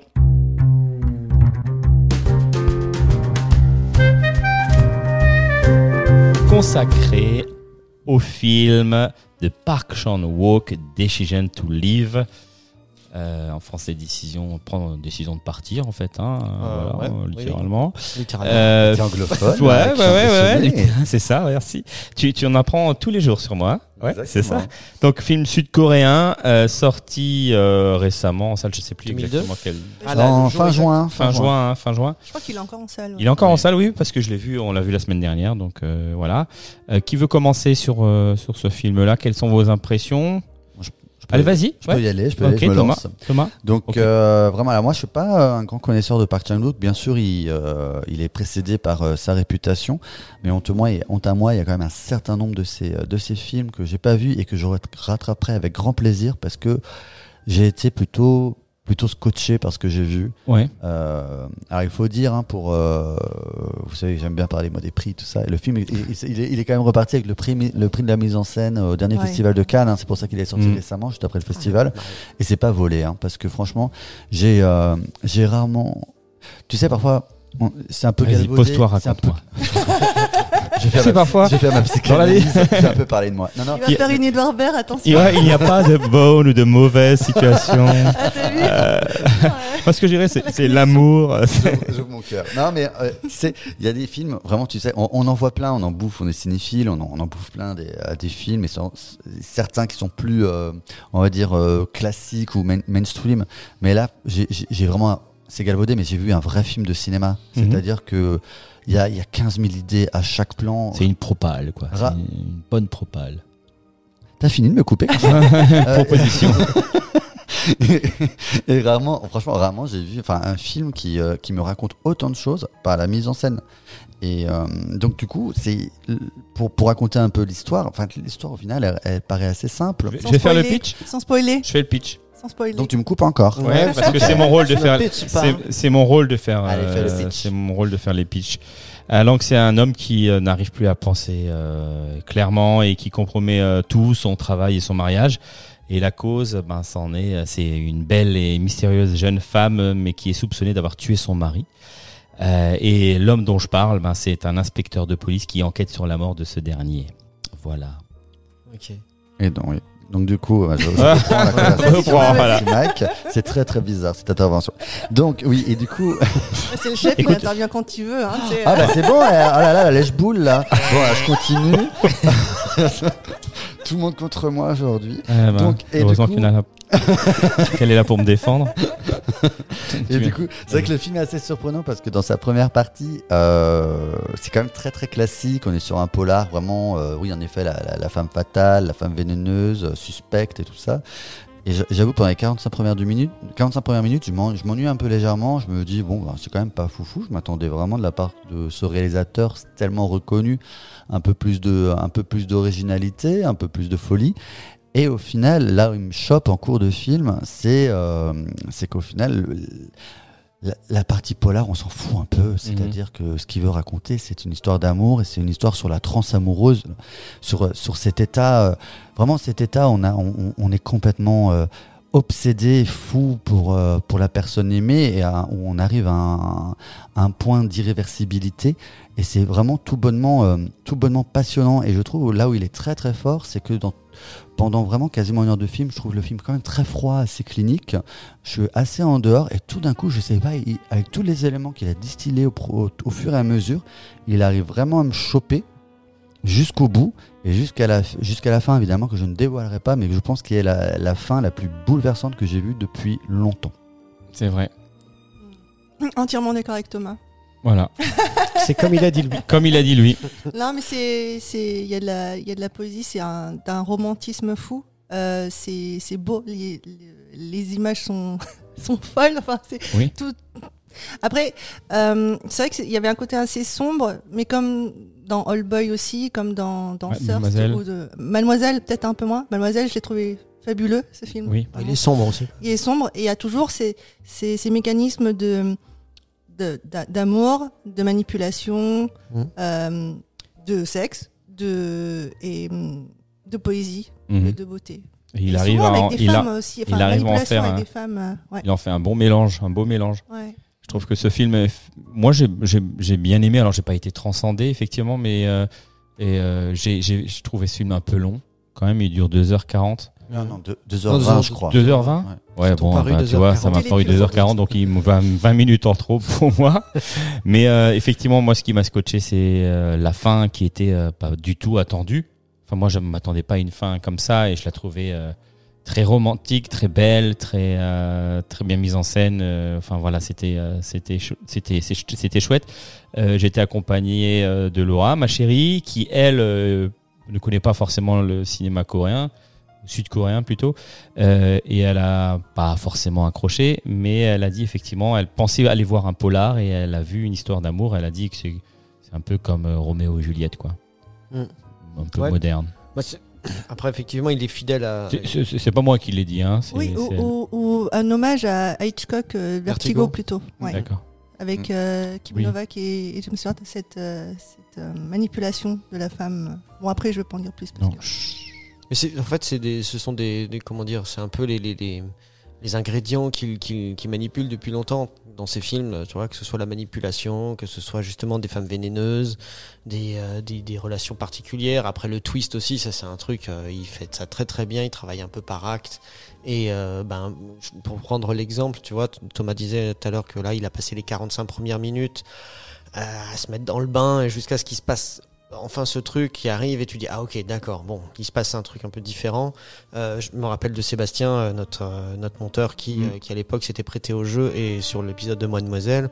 Consacrée au film de Park Chan-wook, Decision to Live. Euh, en français, décision, prendre décision de partir, en fait, hein, Euh, voilà, ouais, oui, littéralement. Littéralement. Euh, anglophone. Ouais, ouais, ouais, ouais, c'est ça, merci. Tu, tu en apprends tous les jours sur moi. Ouais, c'est ça. Donc, film sud-coréen, euh, sorti euh, récemment en salle, je sais plus 2002. exactement quel. Ah, là, En le jour fin juin. Fin juin, hein, fin juin. Je crois qu'il est encore en salle. ouais. Il est encore en salle, oui, parce que je l'ai vu, on l'a vu la semaine dernière, donc euh, voilà. Euh, qui veut commencer sur euh, sur ce film-là? Quelles sont vos impressions? Allez, vas-y. Je peux y aller, je peux y aller, je me Thomas. lance. Thomas. Donc euh, vraiment là, moi je suis pas un grand connaisseur de Park Chan-wook. Bien sûr, il, euh, il est précédé par euh, sa réputation, mais honte, moi, et- honte à moi, il y a quand même un certain nombre de ces euh, de ces films que j'ai pas vus et que je rattraperai avec grand plaisir parce que j'ai été plutôt plutôt scotché par ce que j'ai vu. Ouais. Euh, alors il faut dire hein, pour euh, vous savez j'aime bien parler moi des prix tout ça et le film il, il- il est, il est quand même reparti avec le prix le prix de la mise en scène au dernier Ouais. festival de Cannes hein, c'est pour ça qu'il est sorti Mm. récemment juste après le festival et c'est pas volé hein, parce que franchement j'ai euh, j'ai rarement tu sais parfois c'est un peu Vas-y, galvaudé, pose-toi, raconte-moi. J'ai fait, C'est ma- parfois j'ai fait ma psychanalyse. J'ai un peu parlé de moi. Non, non. Il va faire une Edouard Baird, attention. Il ouais, il n'y a pas de bonne ou de mauvaise situation. Ah, t'as vu Euh, Ouais. Moi, ce que je dirais, c'est l'amour. J'ouvre mon cœur. Non, mais euh, tu sais, il y a des films, vraiment, tu sais, on, on en voit plein, on en bouffe, on est cinéphile, on en, on en bouffe plein des, euh, des films, et sans- certains qui sont plus, euh, on va dire, euh, classiques ou main- mainstream. Mais là, j'ai vraiment, c'est galvaudé, mais j'ai vu un vrai film de cinéma. Mhm. C'est-à-dire que il y a, il y a 15 000 idées à chaque plan. C'est une propale, quoi. C'est Ra- une bonne propale. T'as fini de me couper Euh, Proposition. et, et rarement, franchement, rarement, j'ai vu enfin, un film qui, euh, qui me raconte autant de choses par la mise en scène. Et euh, donc, du coup, c'est pour, pour raconter un peu l'histoire. Enfin, l'histoire au final, elle, elle paraît assez simple. Je Sans vais faire le spoiler. pitch. Sans spoiler. Je fais le pitch. Sans spoiler. Donc, tu me coupes encore. Ouais, parce que c'est mon rôle de faire. c'est mon rôle de faire. Euh, c'est mon rôle de faire les pitchs. Alors que c'est un homme qui euh, n'arrive plus à penser euh, clairement et qui compromet euh, tout, son travail et son mariage. Et la cause, ben, c'en est, c'est une belle et mystérieuse jeune femme, mais qui est soupçonnée d'avoir tué son mari. Euh, et l'homme dont je parle, ben, c'est un inspecteur de police qui enquête sur la mort de ce dernier. Voilà. Ok. Et donc, oui. Donc, du coup, euh, je, je Ah. reprends la Reprends, conversation avec voilà. Mike. C'est très, très bizarre cette intervention. Donc, oui, et du coup. C'est le chef, il Écoute- intervient quand tu veux. Hein, Ah euh, bah c'est bon, euh, oh là là, la lèche-boule là. Bon, là, je continue. Tout le monde contre moi aujourd'hui. Eh ben, Donc, et du coup- qu'elle est là pour me défendre. Et du coup, c'est vrai que le film est assez surprenant parce que dans sa première partie, euh, c'est quand même très très classique. On est sur un polar vraiment, euh, oui en effet, la, femme fatale, la femme vénéneuse, euh, suspecte et tout ça. Et j'avoue, pendant les 45 premières, minutes, 45 premières minutes, je m'en- je m'ennuie un peu légèrement. Je me dis, bon, bah, c'est quand même pas foufou. Je m'attendais vraiment de la part de ce réalisateur tellement reconnu, un peu plus d'originalité, un peu plus de folie. Et au final, là où il me chope en cours de film, c'est euh, qu'au final, le- la, la partie polar, on s'en fout un peu. C'est-à-dire que ce qu'il veut raconter, c'est une histoire d'amour et c'est une histoire sur la transe amoureuse, sur, sur cet état. euh, vraiment, cet état, on, a, on, on- on est complètement euh, obsédé, fou pour, euh, pour la personne aimée et à- où on arrive à un, à un point d'irréversibilité. Et c'est vraiment tout bonnement, euh, tout bonnement passionnant. Et je trouve là où il est très très fort, c'est que dans pendant vraiment quasiment une heure de film, je trouve le film quand même très froid, assez clinique. Je suis assez en dehors et tout d'un coup, je sais pas, il- avec tous les éléments qu'il a distillés au, fur et à mesure, il arrive vraiment à me choper jusqu'au bout et jusqu'à la, jusqu'à la fin, évidemment, que je ne dévoilerai pas, mais que je pense qu'il est la, la fin la plus bouleversante que j'ai vue depuis longtemps. C'est vrai. Entièrement d'accord avec Thomas. Voilà. C'est comme il a dit lui. Comme il a dit lui. Non, mais c'est, c'est, il y a de la, il y a de la poésie, c'est un, d'un romantisme fou. Euh, c'est, c'est beau, les, les, les images sont, sont folles. Enfin, c'est Oui. tout. Après, euh, c'est vrai qu'il y avait un côté assez sombre, mais comme dans All Boy aussi, comme dans, dans Ouais, Mademoiselle. ou de Mademoiselle, peut-être un peu moins. Mademoiselle, je l'ai trouvé fabuleux ce film. Oui. Il est sombre aussi. il est sombre et il y a toujours ces, ces, ces mécanismes de d'amour, de, manipulation, Mhm. euh, de sexe, de et hum, de poésie et de beauté. Et il Et arrive à en, il, a- aussi, enfin, il arrive à en faire un- femmes. euh, ouais, il en fait un bon mélange, un beau mélange. ouais. Je trouve que ce film, moi j'ai j'ai- j'ai bien aimé. Alors j'ai pas été transcendé effectivement, mais euh, et euh, j'ai j'ai j'ai trouvé ce film un peu long. Quand même, il dure 2h40. Non, non, deux- Non, 2h20, deux- je crois. 2h20 Ouais. Bon, bah, tu vois, 2h40. ça m'a paru plus 2h40, donc il me va 20 minutes en trop pour moi. Mais euh, effectivement, moi, ce qui m'a scotché, c'est euh, la fin qui était euh, pas du tout attendue. Enfin, moi, je ne m'attendais pas à une fin comme ça et je la trouvais euh, très romantique, très belle, très euh, très bien mise en scène. Enfin voilà, c'était euh, c'était chou- c'était chouette. Euh, J'étais accompagné euh, de Laura, ma chérie, qui elle euh, ne connaît pas forcément le cinéma coréen, sud-coréen plutôt, Euh, et elle a pas forcément accroché, mais elle a dit effectivement, elle pensait aller voir un polar et elle a vu une histoire d'amour. Elle a dit que c'est c'est un peu comme euh, Roméo et Juliette quoi, Mm. un peu Ouais. moderne. Bah, Après, effectivement, il est fidèle à. C'est- pas moi qui l'ai dit, hein. c'est- Oui, ou, c'est- ou- ou un hommage à Hitchcock, euh, Vertigo, Vertigo. plutôt, ouais. D'accord. avec Mm. euh, Kim Oui. Novak et, et James Stewart, cette, euh, cette euh, manipulation de la femme. Bon, après, je vais pas en dire plus. Parce Non. que... Mais en fait, c'est des, ce sont des, comment dire, c'est un peu les, les, les- les ingrédients qu'il qu'il manipule depuis longtemps dans ses films, tu vois, que ce soit la manipulation, que ce soit justement des femmes vénéneuses, des, euh, des, des relations particulières. Après le twist aussi, ça c'est un truc, euh, il fait ça très très bien, il travaille un peu par acte. Et euh, ben, pour prendre l'exemple, tu vois, Thomas disait tout à l'heure que là, il a passé les 45 premières minutes euh, à se mettre dans le bain et jusqu'à ce qu'il se passe enfin ce truc qui arrive et tu dis ah ok d'accord bon il se passe un truc un peu différent. Euh, je me rappelle de Sébastien euh, notre euh, notre monteur qui Mm. qui à l'époque s'était prêté au jeu et sur l'épisode de Mademoiselle.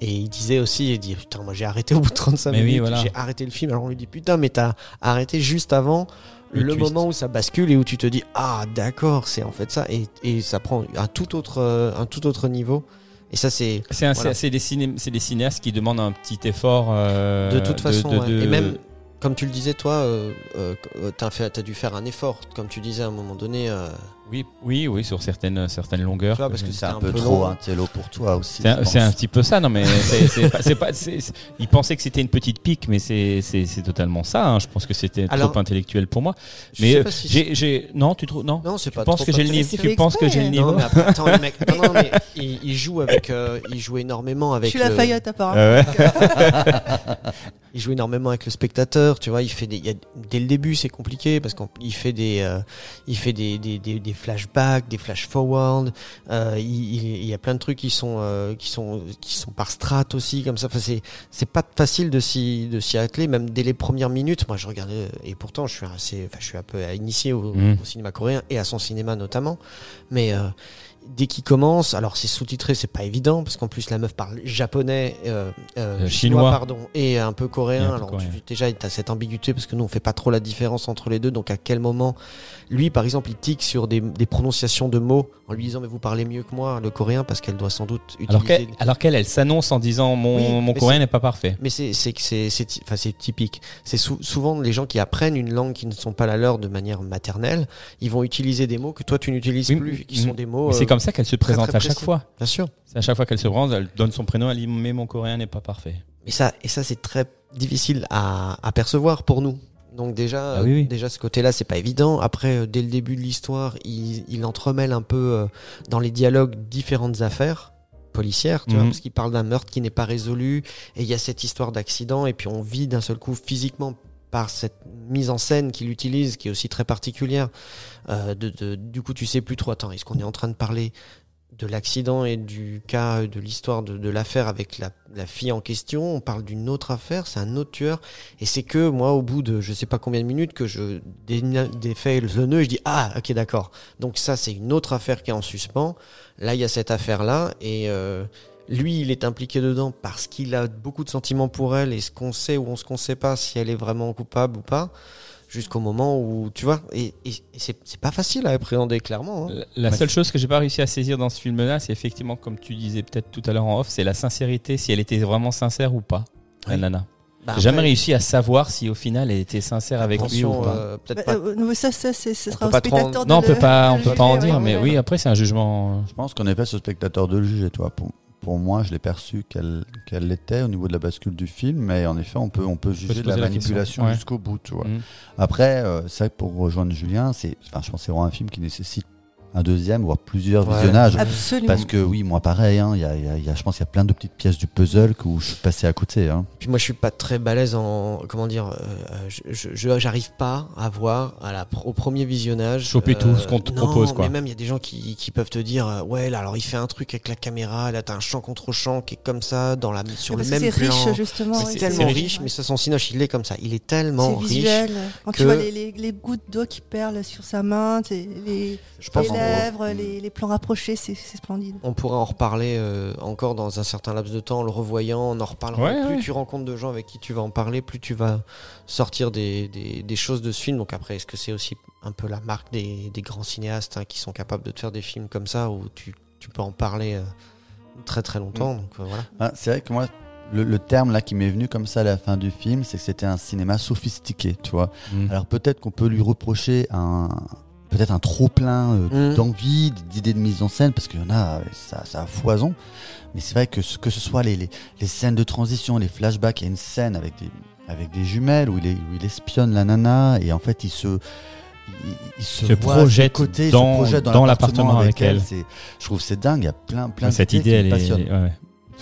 Et il disait aussi il dit putain moi j'ai arrêté au bout de 35 Mais oui, minutes voilà. j'ai arrêté le film. Alors on lui dit putain mais t'as arrêté juste avant Le moment où ça bascule et où tu te dis ah d'accord c'est en fait ça. Et, et ça prend un tout autre un tout autre niveau et ça c'est C'est un- Voilà. des, ciné- c'est des cinéastes qui demandent un petit effort. euh, de toute façon de- ouais. de- et même comme tu le disais toi euh, euh, t'as fait t'as dû faire un effort comme tu disais à un moment donné euh, Oui, oui, oui, sur certaines, certaines longueurs. Vois, parce que C'est un, un peu peu trop long. un télo pour toi aussi. C'est un, petit peu ça, non mais c'est pas, il pensait que c'était une petite pique, mais c'est totalement ça. hein. Je pense que c'était trop intellectuel pour moi. je Mais sais euh, pas si j'ai, non, tu trouves, non, non c'est tu pas penses trop que j'ai le niveau, tu penses que j'ai le niveau? non mais après attends le mec non, non, mais il, il joue avec euh, il joue énormément avec Je suis la le- Fayette apparemment. Euh, ouais. il joue énormément avec le spectateur tu vois il fait des il y a- dès le début c'est compliqué parce qu'il fait des euh, il fait des, des, des, des flashbacks des flash forward euh, il, y a plein de trucs qui sont euh, qui sont qui sont par strat aussi comme ça enfin c'est c'est pas facile de s'y de s'y atteler même dès les premières minutes moi je regardais et pourtant je suis assez enfin je suis un peu initié au, Mhm. au cinéma coréen et à son cinéma notamment mais euh, dès qu'il commence, alors c'est sous-titré, c'est pas évident parce qu'en plus la meuf parle japonais, euh, euh, Euh, chinois, chinois. pardon, et un peu coréen. un peu alors coréen. tu- déjà, t'as cette ambiguïté parce que nous on fait pas trop la différence entre les deux. Donc à quel moment, lui par exemple, il tique sur des, des prononciations de mots en lui disant mais vous parlez mieux que moi le coréen parce qu'elle doit sans doute Alors utiliser. qu'elle, alors qu'elle, elle s'annonce en disant mon, Oui, mon coréen n'est pas parfait. Mais c'est c'est c'est c'est typique. C'est sou- souvent les gens qui apprennent une langue qui ne sont pas la leur de manière maternelle, ils vont utiliser des mots que toi tu n'utilises Oui, plus, qui mm, sont des mots. C'est euh, comme ça qu'elle se présente très à chaque fois. Bien sûr. C'est à chaque fois qu'elle se présente, elle donne son prénom, elle dit mais mon coréen n'est pas parfait. Et ça, et ça c'est très difficile à, à percevoir pour nous. Donc déjà, Ah oui, oui. déjà ce côté-là, c'est pas évident. Après, euh, dès le début de l'histoire, il, il entremêle un peu euh, dans les dialogues différentes affaires policières, tu vois, Mhm. parce qu'il parle d'un meurtre qui n'est pas résolu, et il y a cette histoire d'accident, et puis on vit d'un seul coup physiquement par cette mise en scène qu'il utilise, qui est aussi très particulière. Euh, de, de- du coup, tu sais plus trop. Attends, est-ce qu'on est en train de parler de l'accident et du cas de l'histoire de, de l'affaire avec la, la fille en question On parle d'une autre affaire, c'est un autre tueur. Et c'est que moi, au bout de je sais pas combien de minutes, que je défais le nœud, je dis ah ok d'accord. Donc ça, c'est une autre affaire qui est en suspens. Là, il y a cette affaire-là et euh, lui, il est impliqué dedans parce qu'il a beaucoup de sentiments pour elle et ce qu'on sait ou on ce qu'on sait pas si elle est vraiment coupable ou pas. Jusqu'au moment où tu vois, et, et- et c'est pas facile à appréhender clairement. hein. La seule chose que j'ai pas réussi à saisir dans ce film-là, c'est effectivement, comme tu disais peut-être tout à l'heure en off, c'est la sincérité, si elle était vraiment sincère ou pas, la Oui. nana. Bah, J'ai jamais réussi à savoir si au final elle était sincère avec lui ou pas. euh, peut-être Bah, pas euh, non, ça, ça, On sera peut au pas en- spectateur de non, on peut pas, on peut pas en dire, ouais, mais ouais. oui, après c'est un jugement. euh, Je pense qu'on est fait ce spectateur de le juger, toi. Pour, pour moi, je l'ai perçu qu'elle qu'elle l'était au niveau de la bascule du film, mais en effet, on peut, on peut juger de la manipulation ouais. jusqu'au bout, tu vois. Mm. Après, euh, c'est vrai que pour rejoindre Julien, je pense que c'est vraiment un film qui nécessite un deuxième, voire plusieurs Ouais. visionnages. Absolument. Parce que oui, moi pareil, hein, il y a, il y a- il y a- je pense qu'il y a plein de petites pièces du puzzle que- où je suis passé à côté. Hein. Puis moi, je suis pas très balèze en comment dire. euh, euh, je- je j'arrive pas à voir à la au premier visionnage. euh, Choper tout ce qu'on te non, propose, quoi. Mais même il y a des gens qui, qui peuvent te dire, euh, ouais, là, alors il fait un truc avec la caméra. Là, t'as un champ contre champ qui est comme ça dans la sur Parce le même c'est plan. riche, justement. C'est oui, tellement c'est riche, mais ça, son cinoche, il est comme ça. Il est tellement C'est riche. visuel. Quand que- tu vois les, les, les gouttes d'eau qui perlent sur sa main, les, Je les Mm. les, les plans rapprochés, c'est splendide. On pourra en reparler euh, encore dans un certain laps de temps en le revoyant, on en reparlera. Ouais, plus ouais. tu rencontres de gens avec qui tu vas en parler, plus tu vas sortir des, des, des choses de ce film. Donc après, est-ce que c'est aussi un peu la marque des, des grands cinéastes hein, qui sont capables de te faire des films comme ça où tu, tu peux en parler euh, très très longtemps. Donc euh, voilà. Ah, c'est vrai que moi, le, le terme là qui m'est venu comme ça à la fin du film, c'est que c'était un cinéma sophistiqué, tu vois. Mm. Alors peut-être qu'on peut lui reprocher un peut-être un trop plein Mm. d'envie, d'idées de mise en scène, parce qu'il y en a, euh, ça, ça a foison. Mais c'est vrai que ce, que ce soit les, les, les scènes de transition, les flashbacks, il y a une scène avec des, avec des jumelles où il, est- où il espionne la nana et en fait il se, il, il se, Se projette côtés, il dans- se projette dans l'appartement avec elle. Je trouve que c'est dingue. Il y a plein, plein cette d'idées idée, qui elle me est, ouais.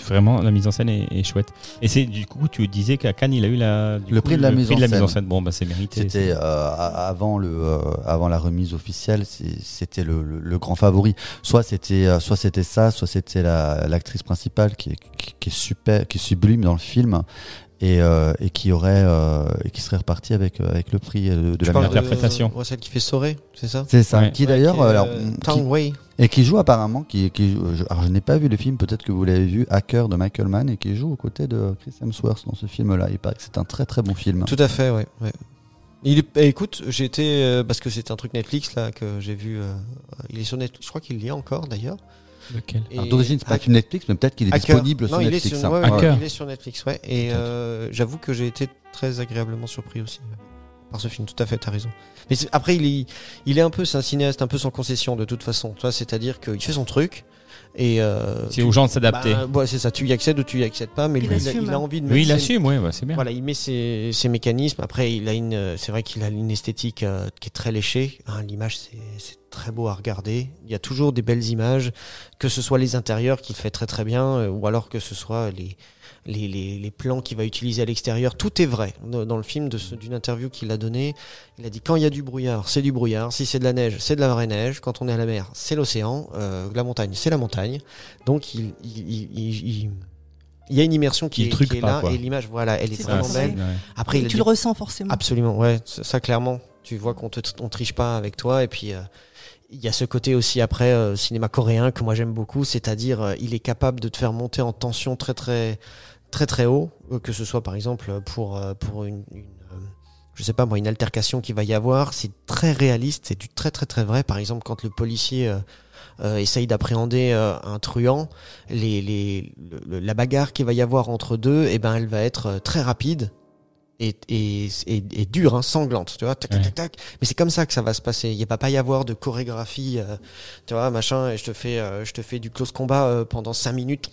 Vraiment, la mise en scène est, est chouette. Et c'est du coup, tu disais qu'à Cannes, il a eu la, Le coup, prix de la mise en mise en scène. Bon, bah, c'est mérité. C'était euh, avant le euh, avant la remise officielle, c'était le, le- le grand favori. Soit c'était euh, soit c'était ça, soit c'était la- l'actrice principale qui est, qui, qui est super, qui est sublime dans le film et, euh, et qui aurait euh, et qui serait reparti avec euh, avec le prix euh, de, de la parles meilleure. de- interprétation. ouais, celle qui fait Soré, c'est ça? C'est ça. Ouais. Qui d'ailleurs Ouais, euh, et qui joue apparemment qui, qui joue- je, alors je n'ai pas vu le film, peut-être que vous l'avez vu, Hacker de Michael Mann et qui joue aux côtés de Chris Hemsworth dans ce film-là. Il paraît que c'est un très très bon film. Tout à fait, ouais. ouais. Il est, eh, écoute, j'ai été euh, parce que c'est un truc Netflix là que j'ai vu. euh, il est sur Netflix. Je crois qu'il y est encore d'ailleurs. Lequel D'origine, c'est pas sur Netflix, mais peut-être qu'il est Hacker. disponible Non, sur il est Netflix. sur- hein. ouais, ouais, il est sur Netflix, ouais. Et euh, j'avoue que j'ai été très agréablement surpris aussi ouais, par ce film. Tout à fait, t'as raison. Mais après, il est, il est un peu, c'est un cinéaste un peu sans concession de toute façon. Tu vois, c'est-à-dire qu'il fait son truc et euh, C'est aux gens de s'adapter. bah, ouais, c'est ça. Tu y accèdes ou tu y accèdes pas, mais Il lui, il, a, assume, il a hein. envie de. oui, il ses- assume, ouais, bah, c'est bien. Voilà, il met ses, ses mécanismes. Après, il a une, euh, c'est vrai qu'il a une esthétique euh, qui est très léchée. Hein, L'image, c'est, c'est très beau à regarder. Il y a toujours des belles images, que ce soit les intérieurs qu'il fait très très bien, euh, ou alors que ce soit les, les, les, les plans qu'il va utiliser à l'extérieur. Tout est vrai dans le film de ce- d'une interview qu'il a donnée. Il a dit quand il y a du brouillard, c'est du brouillard. Si c'est de la neige, c'est de la vraie neige. Quand on est à la mer, c'est l'océan. Euh, la montagne, c'est la montagne. Donc il, il, il, il- y a une immersion qui Il est, truque qui est pas, là quoi. et l'image, voilà, elle est C'est vraiment belle. ouais. Après, il tu dit- le ressens forcément. Absolument, ouais, ça ça, clairement. Tu vois qu'on te on triche pas avec toi et puis euh, il y a ce côté aussi après euh, cinéma coréen que moi j'aime beaucoup, c'est-à-dire euh, il est capable de te faire monter en tension très très très très haut, euh, que ce soit par exemple pour euh, pour une, une, euh, je sais pas moi une altercation qu'il va y avoir, c'est très réaliste, c'est du très très très vrai. Par exemple quand le policier euh, euh, essaye d'appréhender euh, un truand, les, les, le- la bagarre qu'il va y avoir entre deux, eh ben, elle va être très rapide et, et, et, et dure, hein, sanglante, tu vois, tac, tac, Ouais. tac, tac. Mais c'est comme ça que ça va se passer. Il va pas y avoir de chorégraphie, tu vois, machin, et je te fais, je te fais du close combat pendant cinq minutes.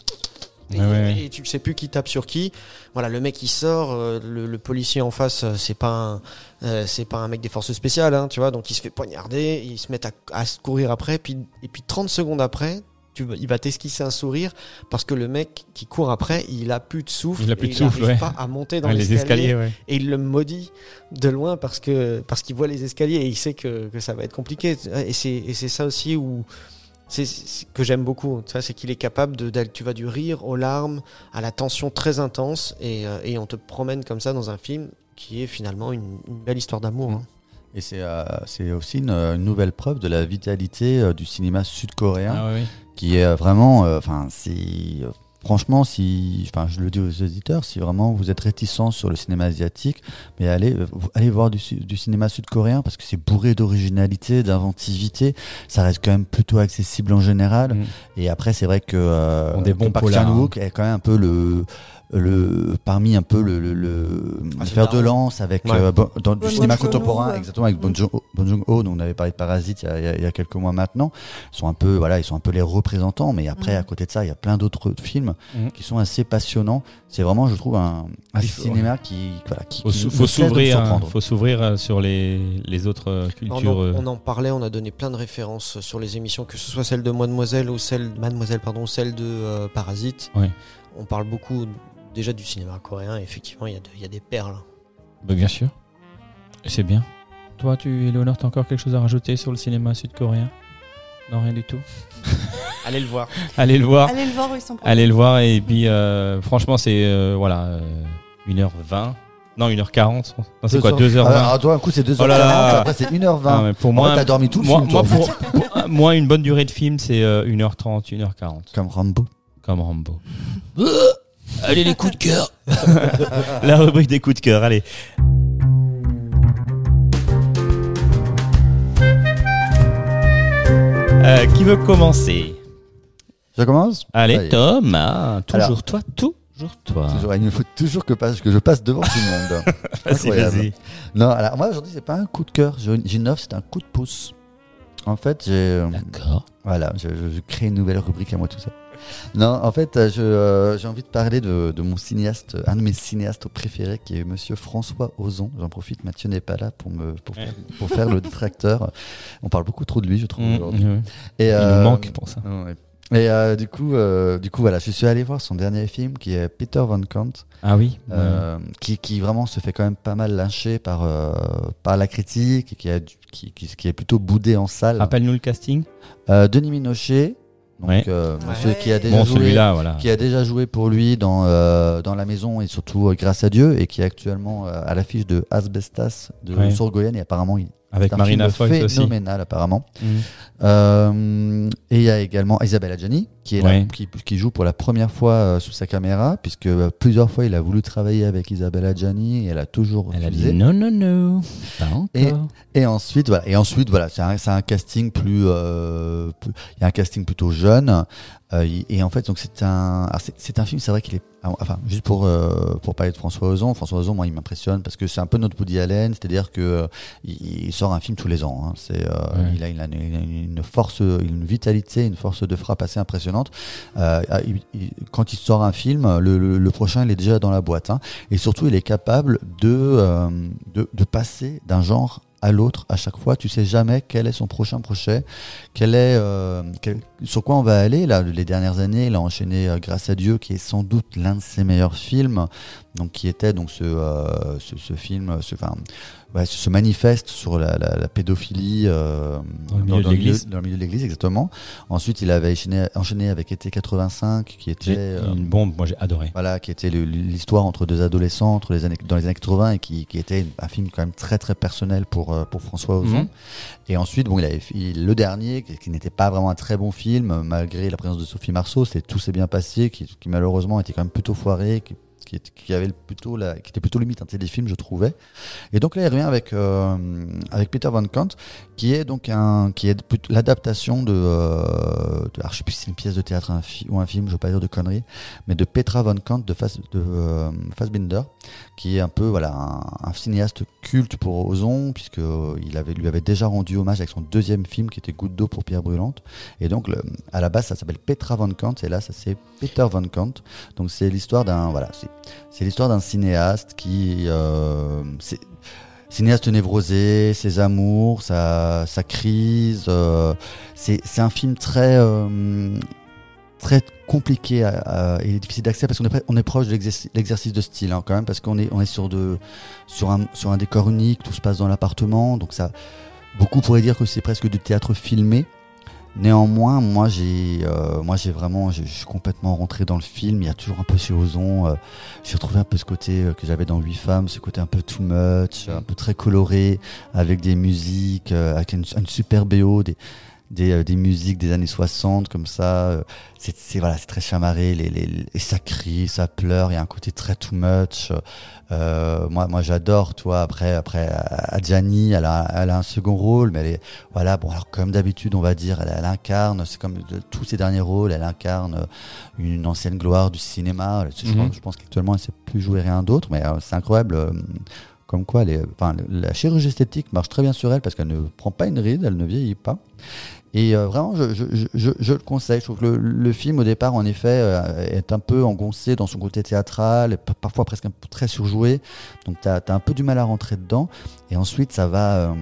Et, Ouais, ouais. et tu sais plus qui tape sur qui. Voilà, le mec il sort, euh, le, le policier en face, euh, c'est pas un, euh, c'est pas un mec des forces spéciales, hein, tu vois, donc il se fait poignarder, ils se mettent à, à se courir après, puis et puis 30 secondes après, tu, il va t'esquisser un sourire parce que le mec qui court après, il a plus de souffle, Il a plus et de souffle, il arrive ouais. pas à monter dans Ouais, les escaliers, ouais. et il le maudit de loin parce que parce qu'il voit les escaliers et il sait que, que ça va être compliqué et c'est et c'est ça aussi où c'est c'est- que j'aime beaucoup c'est qu'il est capable de tu vas du rire aux larmes à la tension très intense et, euh, et on te promène comme ça dans un film qui est finalement une, une belle histoire d'amour hein. Et c'est euh, c'est aussi une, une nouvelle preuve de la vitalité euh, du cinéma sud-coréen, Ah, qui est euh, vraiment, euh, enfin, si euh, franchement, si, enfin, je le dis aux auditeurs, si vraiment vous êtes réticents sur le cinéma asiatique, mais allez, euh, allez voir du, cinéma sud-coréen parce que c'est bourré d'originalité, d'inventivité. Ça reste quand même plutôt accessible en général. Mm. Et après, c'est vrai que, euh, bons que Park polars, Chan-wook est quand même un peu le le parmi un peu le le, le, Ah, fer de lance avec Ouais. euh, bon- dans du Bon cinéma contemporain ouais. exactement avec Bon Joon-ho dont on avait parlé de Parasite il y a, il y quelques mois maintenant ils sont un peu voilà ils sont un peu les représentants mais après Mhm. à côté de ça il y a plein d'autres films Mhm. qui sont assez passionnants c'est vraiment je trouve un, un faut- cinéma qui voilà qui, Faut, qui s'ouvrir, surprendre. faut s'ouvrir euh, sur les, les autres euh, on, cultures. en, euh. on en parlait on a donné plein de références sur les émissions que ce soit celle de Mademoiselle ou celle Mademoiselle pardon celle de euh, Parasite Ouais. on parle beaucoup déjà du cinéma coréen effectivement il y, a de- il y a des perles Bah, bien sûr. C'est bien. Toi, tu, Eleonore, t'as encore quelque chose à rajouter sur le cinéma sud-coréen? Non, rien du tout. allez le voir Allez le voir. Allez le voir, ils sont Allez le voir. Et puis, euh, franchement, c'est euh, voilà, euh, 1h20. Non, 1h40. Non, c'est quoi 2h20 alors, alors, toi un coup c'est 2h40 Oh là là. après c'est 1h20 Ah, mais Pour moi moi, t'as dormi tout le moi, film moi, pour, pour- moi, une bonne durée de film, c'est euh, 1h30, 1h40. comme Rambo Comme Rambo. allez, les coups de cœur La rubrique des coups de cœur, allez. Euh, qui veut commencer? Je commence? Allez, Allez. Thomas. Toujours Alors. toi, toujours toi. Toujours, il me faut toujours que, passe, que je passe devant tout le monde Vas-y. Non, alors moi aujourd'hui c'est pas un coup de cœur, j'ai une- offre, c'est un coup de pouce. En fait, j'ai euh, D'accord. voilà, je, je- je crée une nouvelle rubrique à moi tout ça. Non, en fait, euh, euh, j'ai envie de parler de, de mon cinéaste, un de mes cinéastes préférés, qui est Monsieur François Ozon. J'en profite, Mathieu n'est pas là pour me pour, faire, pour faire le détracteur. On parle beaucoup trop de lui, je trouve. Mmh, aujourd'hui. Et, Il euh, nous manque pour ça. ouais. Et euh, du coup, euh, du coup, voilà, je suis allé voir son dernier film, qui est Peter Van Kant, Ah oui. euh, qui, qui vraiment se fait quand même pas mal lyncher par par la critique, et qui a du- qui, qui, qui est plutôt boudé en salle. Rappelle-nous le casting. Denis Minochet, donc Ouais. euh, Ouais. monsieur qui a déjà Bon, joué celui-là, voilà. qui a déjà joué pour lui dans, euh, dans La Maison et surtout euh, Grâce à Dieu et qui est actuellement euh, à l'affiche de Asbestas de Ouais. Sorgoyen et apparemment il Avec Marina film Foïs aussi. phénoménal apparemment. Mmh. Euh, et il y a également Isabelle Adjani qui, est là- qui, qui joue pour la première fois euh, sous sa caméra puisque euh, plusieurs fois il a voulu travailler avec Isabelle Adjani et elle a toujours Elle a refusé. dit non, non, non. Pas encore. Et- Et ensuite, voilà. Et ensuite, voilà, c'est un, casting plus, euh, plus- il y a un casting plutôt jeune. Euh, et en fait, donc c'est un, c'est un film. C'est vrai qu'il est, enfin, juste pour euh, pour parler de François Ozon. François Ozon, moi, il m'impressionne parce que c'est un peu notre Woody Allen, c'est-à-dire que euh, il, sort un film tous les ans. hein. C'est, euh, Ouais. il a, il a une, force, une vitalité, une force de frappe assez impressionnante. Euh, il- il- quand il sort un film, le, le- le prochain, il est déjà dans la boîte. hein. Et surtout, il est capable de, euh, de, de passer d'un genre à l'autre à chaque fois. Tu sais jamais quel est son prochain projet, quel est, euh, sur quoi on va aller. Là, les dernières années, il a enchaîné euh, Grâce à Dieu, qui est sans doute l'un de ses meilleurs films. Donc, qui était donc ce, euh, ce, ce film, ce, enfin, ouais, ce, manifeste sur la, la, la pédophilie euh, Dans le milieu de l'église. dans le milieu de l'église, exactement. Ensuite, il avait enchaîné, enchaîné avec Été 85, qui était euh, une bombe, moi j'ai adoré. voilà, qui était le- l'histoire entre deux adolescents entre les années, dans les années 80 et qui, qui était un film quand même très très personnel pour, pour François Ozon. Mhm. Et ensuite, bon, il avait le dernier, qui, qui n'était pas vraiment un très bon film, malgré la présence de Sophie Marceau, c'était tout s'est bien passé, qui, qui malheureusement était quand même plutôt foiré, qui, qui, avait plutôt qui était plutôt limite un téléfilm, je trouvais. Et donc là, il revient avec euh, avec Peter Van Kant, qui est donc un, qui est l'adaptation de, euh, de alors, je sais plus si c'est une pièce de théâtre ou un film, je veux pas dire de conneries, mais de Petra Van Kant de, Fass, de euh, Fassbinder, qui est un peu voilà un, cinéaste culte pour Ozon, puisque euh, il avait lui avait déjà rendu hommage avec son deuxième film qui était Goutte d'eau pour Pierre Brûlante. Et donc à la base, ça s'appelle Petra Van Kant, et là, ça c'est Peter Van Kant. Donc c'est l'histoire d'un voilà, c'est c'est l'histoire d'un cinéaste qui euh, cinéaste névrosé, ses amours, sa, crise. euh, c'est un film très euh, compliqué et difficile d'accès parce qu'on est, proche de l'exercice de style hein, quand même parce qu'on est sur un sur un décor unique, tout se passe dans l'appartement, donc ça beaucoup pourraient dire que c'est presque du théâtre filmé. Néanmoins, moi j'ai, euh, moi j'ai vraiment, je, suis complètement rentré dans le film. Il y a toujours un peu chez Ozon, euh, j'ai retrouvé un peu ce côté euh, que j'avais dans Huit femmes, ce côté un peu too much, un peu très coloré, avec des musiques, euh, avec une, une super BO, des, des, euh, des musiques des années 60 comme ça. euh, c'est, voilà, c'est très chamarré, les, les, les- et ça crie, ça pleure. Il y a un côté très too much. Euh, moi, moi j'adore. Toi, après, après, Adjani, elle a, elle a un second rôle, mais elle est, voilà, bon, alors comme d'habitude, on va dire, elle, elle incarne, c'est comme de, tous ses derniers rôles, elle incarne une ancienne gloire du cinéma. Je, Mhm. pense, je pense qu'actuellement, elle ne sait plus jouer rien d'autre, mais euh, c'est incroyable. euh, comme quoi, les, enfin, la chirurgie esthétique marche très bien sur elle parce qu'elle ne prend pas une ride, elle ne vieillit pas. Et euh, vraiment, je, je, je, je- le conseille. Je trouve que le, film, au départ, en effet, euh, est un peu engoncé dans son côté théâtral, parfois presque un peu très surjoué. Donc, tu as, un peu du mal à rentrer dedans. Et ensuite, ça va, euh,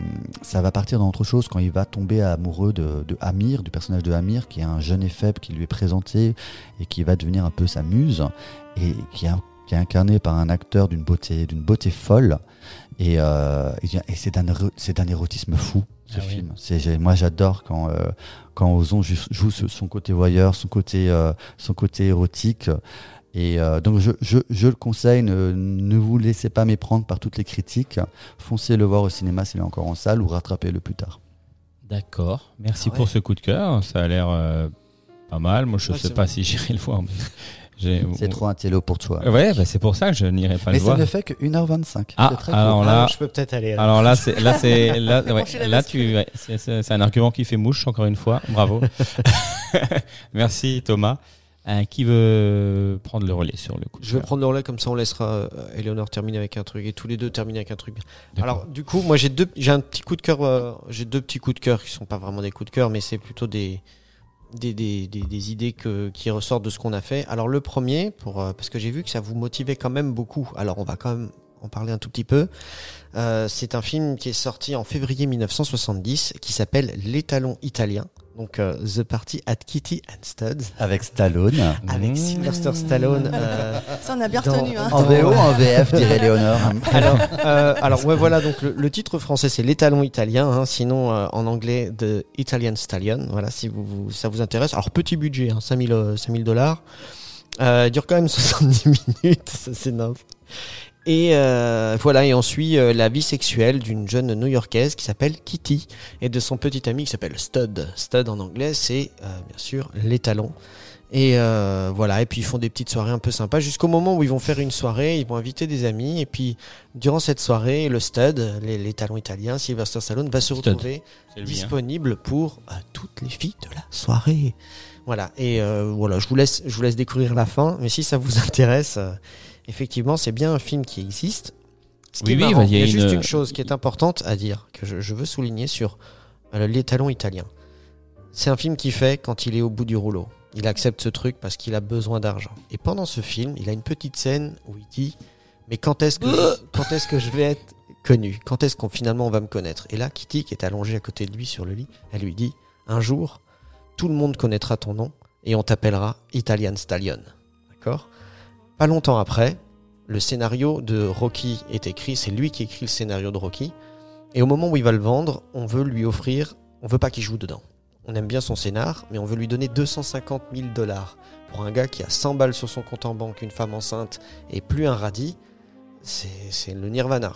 ça va partir dans autre chose quand il va tomber amoureux de, de Amir, du personnage de Amir, qui est un jeune et faible qui lui est présenté et qui va devenir un peu sa muse, et qui qui est incarné par un acteur d'une beauté, d'une beauté folle. Et, euh, et, c'est d'un éro- c'est d'un érotisme fou, ce Ah oui. film. Moi, j'adore quand, euh, quand Ozon joue, son côté voyeur, son côté, euh, son côté érotique. Et euh, donc, je, je, je le conseille, ne, ne vous laissez pas méprendre par toutes les critiques. Foncez le voir au cinéma s'il est encore en salle ou rattrapez-le plus tard. D'accord. Merci Ah ouais. pour ce coup de cœur. Ça a l'air euh, pas mal. Moi, je Ouais, sais pas vrai. si j'irai le voir. mais C'est trop un télo pour toi. Ouais, bah, c'est pour ça que je n'irai pas Mais le ça voir. ne fait que 1h25. Ah, C'est très alors court. là- Ah, je peux peut-être aller. alors. Alors là, c'est là, c'est là, ouais, là, tu, ouais, c'est- un argument qui fait mouche encore une fois. Bravo. Merci Thomas. Euh, qui veut prendre le relais sur le coup de Je vais cœur prendre le relais comme ça on laissera euh, Eleonore terminer avec un truc et tous les deux terminer avec un truc. Alors du coup moi j'ai deux j'ai un petit coup de cœur euh, j'ai deux petits coups de cœur qui sont pas vraiment des coups de cœur mais c'est plutôt des des, idées que, qui ressortent de ce qu'on a fait. Alors le premier, euh, parce que j'ai vu que ça vous motivait quand même beaucoup. Alors on va quand même en parler un tout petit peu. Euh, c'est un film qui est sorti en février 1970 qui s'appelle L'étalon italien. Donc euh, The Party at Kitty and Studs Avec Stallone. avec Mmh. Sylvester Stallone. euh, Ça, on a bien retenu. Hein. En VO, en VF, dirait Léonore. alors, euh, alors ouais, voilà. Donc le, le titre français c'est l'étalon italien. hein, sinon euh, en anglais The Italian Stallion. Voilà, si vous, vous- ça vous intéresse. Alors petit budget, hein, 5000 euh, 5000 dollars. Euh, il dure quand même 70 minutes. Ça c'est nymphe. Et euh, voilà, et on suit euh, la vie sexuelle d'une jeune New-Yorkaise qui s'appelle Kitty et de son petit ami qui s'appelle Stud. Stud en anglais, c'est euh, bien sûr l'étalon. Et euh, voilà, et puis ils font des petites soirées un peu sympas jusqu'au moment où ils vont faire une soirée, ils vont inviter des amis, et puis durant cette soirée, le stud, les, les talons italiens, Sylvester Stallone, va se retrouver hein. disponible pour euh, toutes les filles de la soirée. Voilà, et euh, voilà, je vous, laisse, je vous laisse découvrir la fin, mais si ça vous intéresse, euh, effectivement, c'est bien un film qui existe. Ce qui Oui, est oui, il y a juste une- une chose qui est importante à dire, que je, je veux souligner sur euh, les talons italiens. C'est un film qui fait quand il est au bout du rouleau. Il accepte ce truc parce qu'il a besoin d'argent. Et pendant ce film, il a une petite scène où il dit Mais quand est-ce que, quand est-ce que je vais être connu? Quand est-ce qu'on finalement on va me connaître? Et là, Kitty, qui est allongée à côté de lui sur le lit, elle lui dit Un jour, tout le monde connaîtra ton nom et on t'appellera Italian Stallion. D'accord? Pas longtemps après, le scénario de Rocky est écrit. C'est lui qui écrit le scénario de Rocky. Et au moment où il va le vendre, on veut lui offrir. On veut pas qu'il joue dedans. On aime bien son scénar, mais on veut lui donner 250 000 dollars. Pour un gars qui a 100 balles sur son compte en banque, une femme enceinte et plus un radis, c'est le nirvana.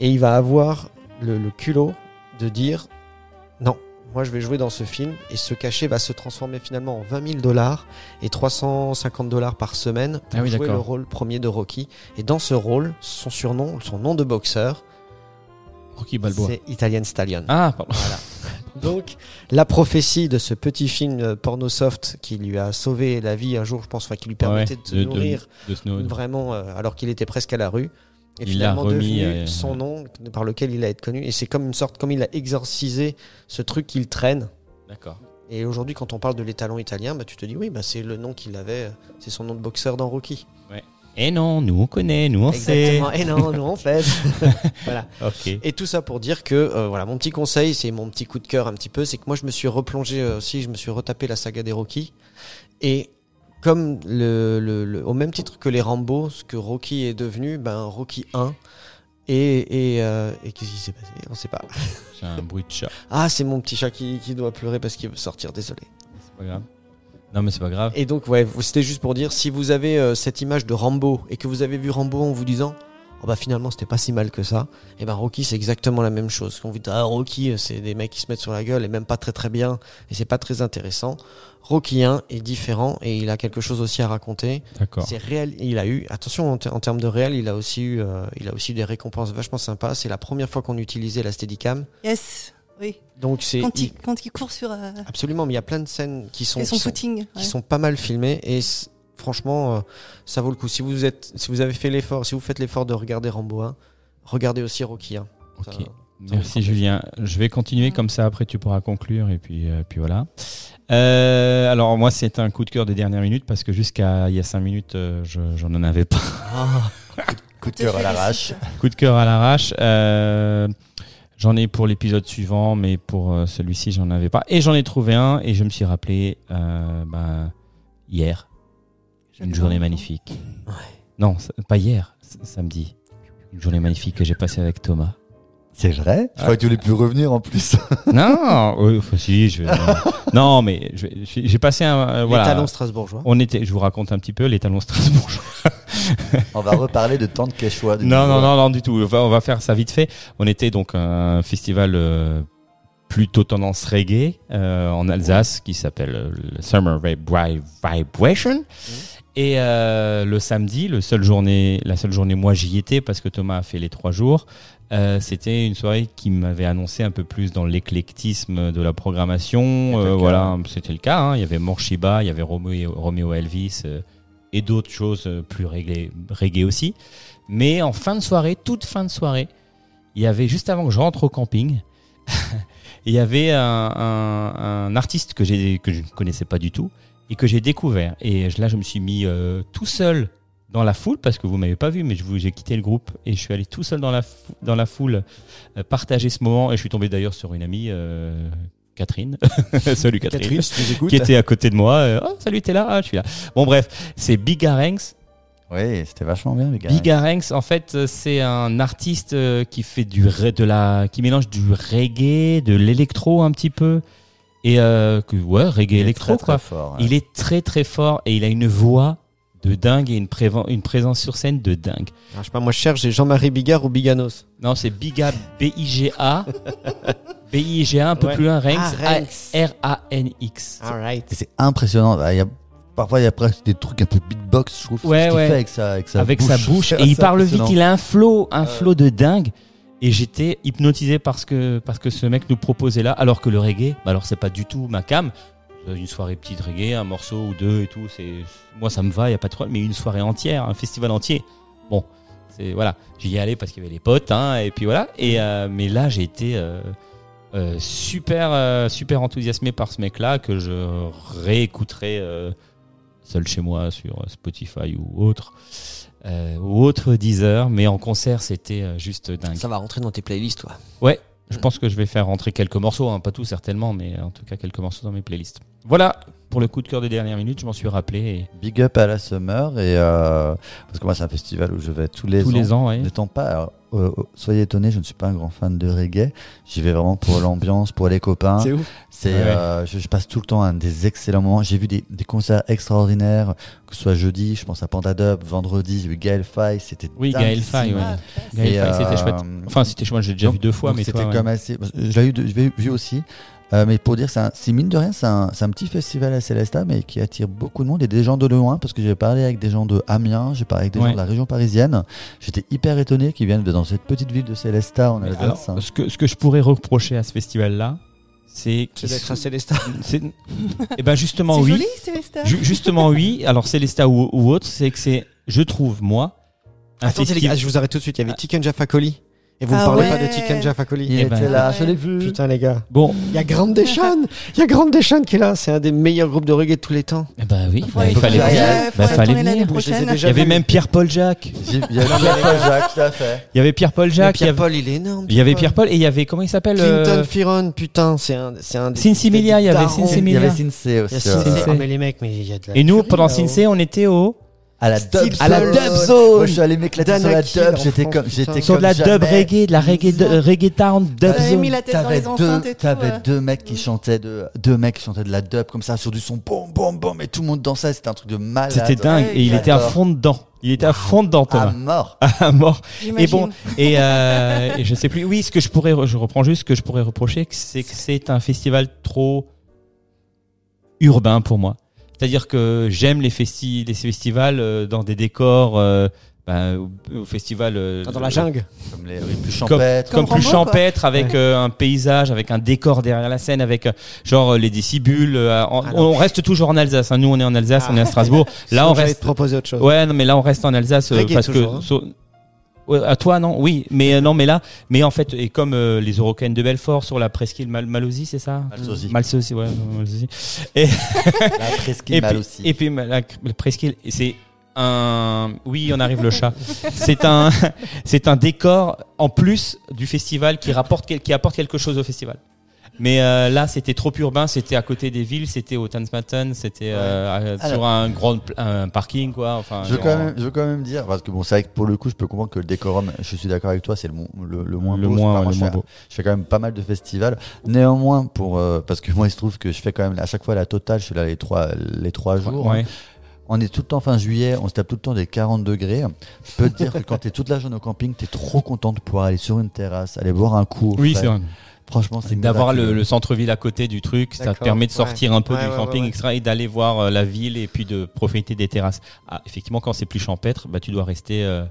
Et il va avoir le, le culot de dire non, moi je vais jouer dans ce film et ce cachet va se transformer finalement en 20 000 dollars et 350 dollars par semaine pour Ah oui, jouer le rôle premier de Rocky. Et dans ce rôle, son surnom, son nom de boxeur, Rocky Balboa. c'est Italian Stallion. Ah, pardon. Donc, la prophétie de ce petit film porno soft qui lui a sauvé la vie un jour, je pense, enfin, qui lui permettait Ouais, de se de- nourrir de vraiment, euh, alors qu'il était presque à la rue. Et Il finalement remis, devenu euh, son nom par lequel il a été connu. Et c'est comme une sorte, comme il a exorcisé ce truc qu'il traîne. D'accord. Et aujourd'hui, quand on parle de l'étalon italien, bah, tu te dis oui, bah, c'est le nom qu'il avait, c'est son nom de boxeur dans Rocky. Et non, nous on connaît, nous on sait. Exactement. Et non, nous en fait. voilà. Ok. Et tout ça pour dire que euh, voilà, mon petit conseil, c'est mon petit coup de cœur un petit peu, c'est que moi je me suis replongé euh, aussi, je me suis retapé la saga des Rocky et comme le, le- le- au même titre que les Rambo, ce que Rocky est devenu, ben Rocky 1 et et, euh, et qu'est-ce qui s'est passé? On sait pas. C'est un bruit de chat. Ah, c'est mon petit chat qui, qui doit pleurer parce qu'il veut sortir, désolé. C'est pas grave. Non, mais c'est pas grave. Et donc ouais, c'était juste pour dire si vous avez euh, cette image de Rambo et que vous avez vu Rambo en vous disant oh bah finalement c'était pas si mal que ça, et ben Rocky c'est exactement la même chose. Quand vous dites ah Rocky euh, c'est des mecs qui se mettent sur la gueule et même pas très très bien et c'est pas très intéressant. Rocky 1 est différent et il a quelque chose aussi à raconter. D'accord. C'est réel, il a eu attention en, ter- en termes de réel, il a aussi eu euh, il a aussi eu des récompenses vachement sympas. C'est la première fois qu'on utilisait la Steadicam. Yes, oui. Donc c'est Quand il, quand il court sur euh, absolument mais il y a plein de scènes qui sont et son qui sont- qui sont pas mal filmés et franchement euh, ça vaut le coup si vous êtes si vous avez fait l'effort si vous faites l'effort de regarder Rambo 1 regardez aussi Rocky 1 Ça- Ok. Merci Julien. Je vais continuer comme ça. Après, tu pourras conclure et puis, euh, puis voilà. Euh, alors moi, c'est un coup de cœur des dernières minutes parce que jusqu'à il y a cinq minutes, euh, je j'en en avais pas. Coup de cœur à l'arrache. Coup de cœur à l'arrache. Euh, j'en ai pour l'épisode suivant, mais pour celui-ci, j'en avais pas. Et j'en ai trouvé un et je me suis rappelé euh, ben, hier, une journée magnifique. Ouais. Non, pas hier, samedi. Une journée magnifique que j'ai passée avec Thomas. C'est vrai? Je crois que tu voulais plus revenir en plus. Non, oui, enfin, si, je vais- non, mais j'ai passé un euh, les voilà. talents strasbourgeois On était, je vous raconte un petit peu les talons Strasbourgeois. On va reparler de Quechua. de Non, nouveau. non, non, non, du tout. On va, on va faire ça vite fait. On était donc à un festival euh, plutôt tendance reggae euh, en Alsace qui s'appelle euh, le Summer Vib- Vibration. Et euh, le samedi, le seul journée, la seule journée, moi j'y étais parce que Thomas a fait les trois jours. Euh, C'était une soirée qui m'avait annoncé un peu plus dans l'éclectisme de la programmation. Voilà, c'était le cas. hein. Il y avait Morshiba, il y avait Romeo, Romeo Elvis et d'autres choses plus reggae, reggae aussi. Mais en fin de soirée, toute fin de soirée, il y avait juste avant que je rentre au camping, Et il y avait un, un, un artiste que, j'ai, que je ne connaissais pas du tout et que j'ai découvert. Et là, je me suis mis euh, tout seul dans la foule, parce que vous m'avez pas vu, mais je vous- j'ai quitté le groupe et je suis allé tout seul dans la, fou- dans la foule euh, partager ce moment. Et je suis tombé d'ailleurs sur une amie, euh, Catherine. Salut Catherine. Catherine, si. Qui était à côté de moi. Oh, salut, t'es là Ah, je suis là. Bon, bref, c'est Bigarenx. Oui, c'était vachement bien, les gars. Bigarenx, en fait, euh, c'est un artiste euh, qui fait du ré- de la, qui mélange du reggae, de l'électro un petit peu, et euh, que ouais, reggae Il est électro très, quoi. très fort, ouais. Il est très très fort et il a une voix de dingue et une, une présence sur scène de dingue. Ah, je sais pas, moi je cherche, j'ai Jean-Marie Bigard ou Biganos. Non, c'est Biga B-I-G-A, B-I-G-A un peu Ouais. plus loin, Ranks, Ah, Ranks. R-A-N-X. Alright. Et C'est impressionnant. Bah, il y a, parfois, il y a presque des trucs un peu beatbox, je trouve. Ouais, ouais. fait avec sa, avec sa avec bouche. sa bouche C'est et il parle vite, il a un flow, un Ouais. flow de dingue. Et j'étais hypnotisé parce que parce que ce mec nous proposait là, alors que le reggae, bah alors c'est pas du tout ma cam. Euh, Une soirée petite reggae, un morceau ou deux et tout, c'est moi ça me va, y a pas de problème. Mais une soirée entière, un festival entier, bon, c'est voilà, j'y ai allé parce qu'il y avait les potes, hein, et puis voilà. Et euh, mais là j'ai été euh, euh, super euh, super enthousiasmé par ce mec-là que je réécouterai euh, seul chez moi sur Spotify ou autre. Euh, ou autre Deezer, mais en concert c'était euh, juste dingue. Ça va rentrer dans tes playlists, toi. Ouais, je pense que je vais faire rentrer quelques morceaux, hein, pas tout certainement, mais en tout cas quelques morceaux dans mes playlists. Voilà pour le coup de cœur des dernières minutes, je m'en suis rappelé et Big up à la Summer. Et, euh, parce que moi, c'est un festival où je vais tous les tous ans. les ans, ouais. N'étant pas, alors, euh, soyez étonnés, je ne suis pas un grand fan de reggae. J'y vais vraiment pour l'ambiance, pour les copains. où C'est, Ouais. euh, je, je passe tout le temps un des excellents moments. J'ai vu des, des concerts extraordinaires, que ce soit jeudi, je pense à Panda Dub, vendredi, j'ai vu Gaël Faye, c'était Oui, Gaël Faye, ouais. Ah. Gaël c'était euh, chouette. Enfin, c'était chouette, j'ai déjà donc- vu deux fois, donc mais c'était toi, ouais. comme assez. Je l'ai eu, de- je l'ai vu aussi. Euh, mais pour dire, c'est un- c'est mine de rien, c'est un, c'est un petit festival à Célestat, mais qui attire beaucoup de monde et des gens de loin, parce que j'ai parlé avec des gens de Amiens, j'ai parlé avec des Ouais. gens de la région parisienne. J'étais hyper étonné qu'ils viennent de dans cette petite ville de Célestat en Mais Alsace. alors, hein. ce que, ce que je pourrais reprocher à ce festival-là, c'est C'est qu'il d'être à Célestat. c'est- Eh ben justement C'est oui. joli, Célestin. Ju- justement oui. Alors Célesta ou, ou autre, c'est que c'est, je trouve moi, un Attendez les gars, je vous arrête tout de suite. Il y avait Tiken Jaffa Coli. Et vous me Ah parlez ouais. pas de Tiken Jaffa Coli. Il eh ben, était là, ouais. je l'ai vu. Putain les gars. Bon, Il y a Grande Deschanne. Il y a Grande Deschanne qui est là. C'est un des meilleurs groupes de reggae de tous les temps. eh ben oui, bah, aller- il fallait tu venir. Bah, fallait venir. Il y avait même Pierre-Paul Jacques. Il y a Pierre-Paul Jacques, tout à fait. Il y avait Pierre-Paul Jacques. il y avait- Pierre-Paul, il est énorme. Il y avait Pierre-Paul. Et il y avait comment il s'appelle Clinton euh, Firon, putain, c'est un, c'est un des. Il y avait darons. Cincimelia. Il y avait. Sinsé Il y a aussi. Ah, mais les mecs, mais il y a de la Et nous, pendant. Cincé, on était au À la dub à la zone. dub zone. Moi, je suis allé m'éclater sur la dub. J'étais comme, j'étais sur de la dub reggae, de la reggae, de, Zone. reggae town, dub zone. mis la tête dans T'avais les enceintes deux, et t'avais ouais. deux mecs qui chantaient de, deux mecs qui chantaient de la dub comme ça sur du son boum boum boum et tout le monde dansait. C'était un truc de malade. C'était dingue et il était à fond dedans. Il était à fond dedans, À Thomas. mort. À mort. Et bon, et, euh, et je sais plus. Oui, ce que je pourrais, je reprends juste ce que je pourrais reprocher, c'est que c'est un festival trop urbain pour moi. C'est-à-dire que j'aime les, festi les festivals euh, dans des décors, euh, ben, au, au festival euh, Ah, Dans la jungle. Comme les plus champêtres. comme, Comme plus Rambo, quoi. champêtre avec euh, un paysage avec un décor derrière la scène avec euh, genre les décibules euh, Ah, on reste toujours en Alsace hein. nous on est en Alsace Ah. on est à Strasbourg là on reste te proposer autre chose. ouais non mais là on reste en Alsace euh, parce toujours, hein. que so- Ouais, à toi non oui mais euh, non mais là mais en fait et comme euh, les Eurocaines de Belfort sur la presqu'île Mal c'est ça Malsausie. Malsausie ouais Malsausie La presqu'île et puis, et la, la presqu'île, et c'est un. Oui, on arrive le chat. C'est un, c'est un décor en plus du festival qui rapporte, qui apporte quelque chose au festival. Mais euh, là, c'était trop urbain. C'était à côté des villes. C'était au Tansmatten. C'était euh, sur un grand un parking, quoi. Enfin, Je veux, quand même, je veux quand même dire, parce que bon, c'est vrai que pour le coup, je peux comprendre que le décorum, je suis d'accord avec toi, c'est le, mo- le, le moins le beau. moins, moi, le je moins fais- beau. Je fais quand même pas mal de festivals. Néanmoins, pour, euh, parce que moi, il se trouve que je fais quand même à chaque fois la totale, je suis là les trois, les trois jours. Ouais. On est tout le temps fin juillet, on se tape tout le temps des 40 degrés. Je peux te dire que quand t'es toute la journée au camping, t'es trop content de pouvoir aller sur une terrasse, aller boire un coup. Oui, c'est vrai. Franchement, c'est D'avoir le, miraculeux. le centre-ville à côté du truc, ça te permet de ouais. sortir un peu Ouais, du ouais, camping, ouais, ouais. etc. et d'aller voir euh, la ville et puis de profiter des terrasses. Ah, effectivement, quand c'est plus champêtre, bah, tu dois rester euh,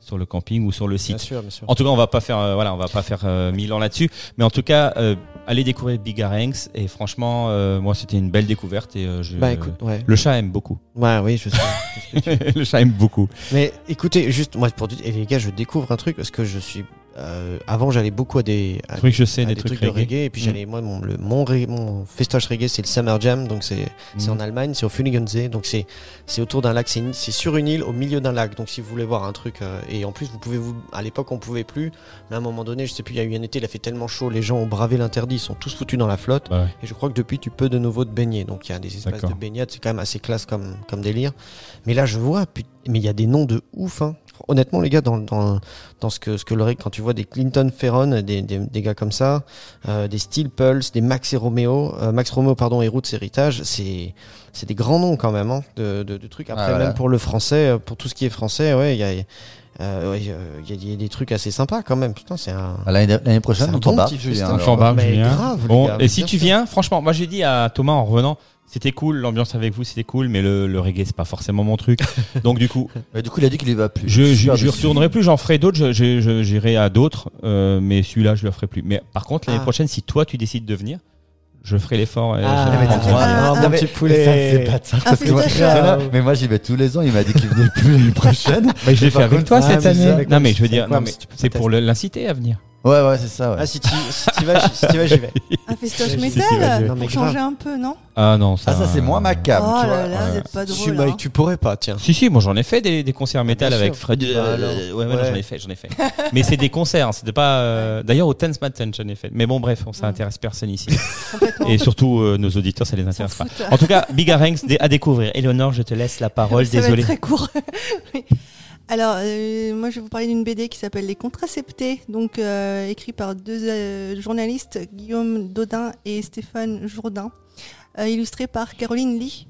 sur le camping ou sur le site. Bien sûr, bien sûr. En tout cas, on va pas faire, euh, voilà, on va pas faire euh, mille ans là-dessus, mais en tout cas, euh, allez découvrir Bigarenx et franchement, euh, moi, c'était une belle découverte et euh, je, Bah écoute, ouais. le chat aime beaucoup. Ouais, oui, je sais. le chat aime beaucoup. Mais écoutez, juste, moi, pour dire, et les gars, je découvre un truc parce que je suis euh, avant, j'allais beaucoup à des, à Trucs, je sais, des, des trucs, trucs de reggae. reggae. Et puis Mm. j'allais, moi, mon, le, mon, ré- mon festoche reggae, c'est le Summer Jam. Donc c'est c'est Mm. en Allemagne, c'est au Funigensee. Donc c'est c'est autour d'un lac, c'est sur une île au milieu d'un lac. Donc si vous voulez voir un truc, euh, et en plus, vous pouvez vous. À l'époque, on pouvait plus. Mais à un moment donné, je sais plus, il y a eu un été, il a fait tellement chaud, les gens ont bravé l'interdit, ils sont tous foutus dans la flotte. Bah ouais. Et je crois que depuis, tu peux de nouveau te baigner. Donc il y a des espaces de baignade, c'est quand même assez classe comme, comme délire. Mais là, je vois, mais il y a des noms de ouf. Hein. Honnêtement, les gars, dans, dans, dans ce que, ce que le quand tu vois des Clinton Ferron, des, des, des gars comme ça, euh, des Steel Pulse, des Max et Romeo, euh, Max Romeo, pardon, et Roots Heritage, c'est, c'est des grands noms quand même, hein, de, de, de trucs. Après, Ah, voilà. même pour le français, euh, pour tout ce qui est français, ouais, il y a, euh, ouais, euh, il y a- il y a des trucs assez sympas quand même. Putain, c'est un. Ah, L'année prochaine, C'est un on grave, les Bon, gars, et si tu viens, franchement, moi j'ai dit à Thomas en revenant, c'était cool, l'ambiance avec vous c'était cool, mais le, le reggae c'est pas forcément mon truc. Donc du coup, Mais du coup, il a dit qu'il y va plus. je, je, retournerai plus, j'en ferai d'autres, je- je- je- j'irai à d'autres, euh, mais celui-là je le ferai plus. Mais par contre l'année Ah. prochaine, si toi tu décides de venir, je ferai l'effort. et Ah, je- mais ah, ah, ah, mon mais- petit ça, c'est pas ça. Euh, mais moi, j'y vais tous les ans. Il m'a dit qu'il venait plus l'année prochaine. Mais je l'ai fait avec toi ah, cette année. Non mais je veux c'est dire, c'est pour l'inciter à venir. Ouais, ouais, c'est ça. Ouais. Ah, si tu si tu vas, si tu vas, j'y vais. Un festoche Si, si, métal. Non, mais pour changer un peu, non? Ah non, ça. Ah, ça, c'est moins ma cam. Oh tu vois. là là, vous êtes pas drôle. bah, hein. tu pourrais pas, tiens. Si si, moi j'en ai fait des, des concerts métal bien avec sûr. Fred. Bah, euh, alors. ouais, ouais, non, Ouais. j'en ai fait, j'en ai fait. Mais c'est des concerts, c'était pas. euh, D'ailleurs au Tense Mountain j'en ai fait. Mais bon bref, on ça intéresse personne ici. Complètement. Et surtout euh, nos auditeurs, ça les intéresse pas. foutent. En tout cas, Big Ranks à découvrir. Eleonore, je te laisse la parole. Ça va Désolé. être très court. Oui. Alors, euh, moi, je vais vous parler d'une BD qui s'appelle Les Contraceptés, donc euh, écrit par deux euh, journalistes, Guillaume Dodin et Stéphane Jourdain, illustré par Caroline Lee.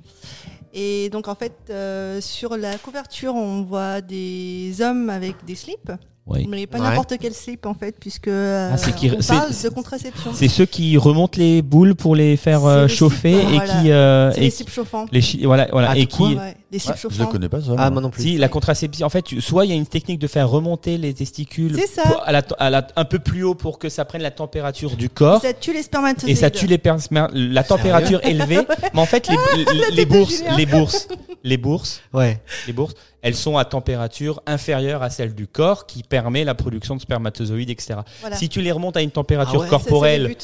Et donc, en fait, sur la couverture, on voit des hommes avec des slips, Oui. mais pas Ouais. n'importe quel slip, en fait, puisque euh, Ah, c'est qui- on c'est- parle c'est- de contraception. C'est ceux qui remontent les boules pour les faire euh, les chauffer slips, et voilà. qui euh, C'est et les qui- slips chauffants. les chi- voilà voilà Ah, et qui Ouais, les slips Ouais, je le chauffants. connais pas, ça. Ah, moi. non plus. si la contraception en fait tu- soit il y a une technique de faire remonter les testicules C'est ça. pour- à la, à la- un peu plus haut pour que ça prenne la température du corps Ça tue les spermatozoïdes. et ça tue les la température élevée mais en fait les, les- les bourses les bourses les bourses Ouais. les bourses elles sont à température inférieure à celle du corps qui permet la production de spermatozoïdes etc Voilà. si tu les remontes à une température Ah ouais, le corporelle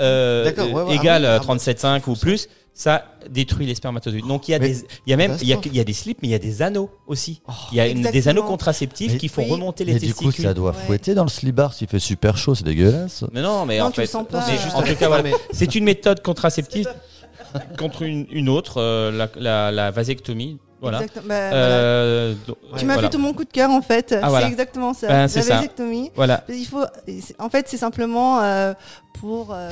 euh, ouais, ouais, égale ah à oui, ah, 37,5 ou plus, ça détruit les spermatozoïdes. Donc il y a Mais- des, il y a même, il y a, catastrophe. il y a des slips, mais il y a des anneaux aussi. Il y a une- des anneaux contraceptifs Mais- qui font oui. remonter les Mais du coup, testicules. ça doit Ouais. fouetter dans le slibard s'il fait super chaud, c'est dégueulasse. Mais non, mais Non, en fait, en tout cas, voilà, mais- c'est une méthode contraceptive contre une, une autre, euh, la, la, la vasectomie. Voilà. Bah. Euh, Tu m'as voilà. fait tout mon coup de cœur en fait. Ah. C'est exactement ça. Ben, la vasectomie. Voilà. Il faut. En fait, c'est simplement euh, pour euh,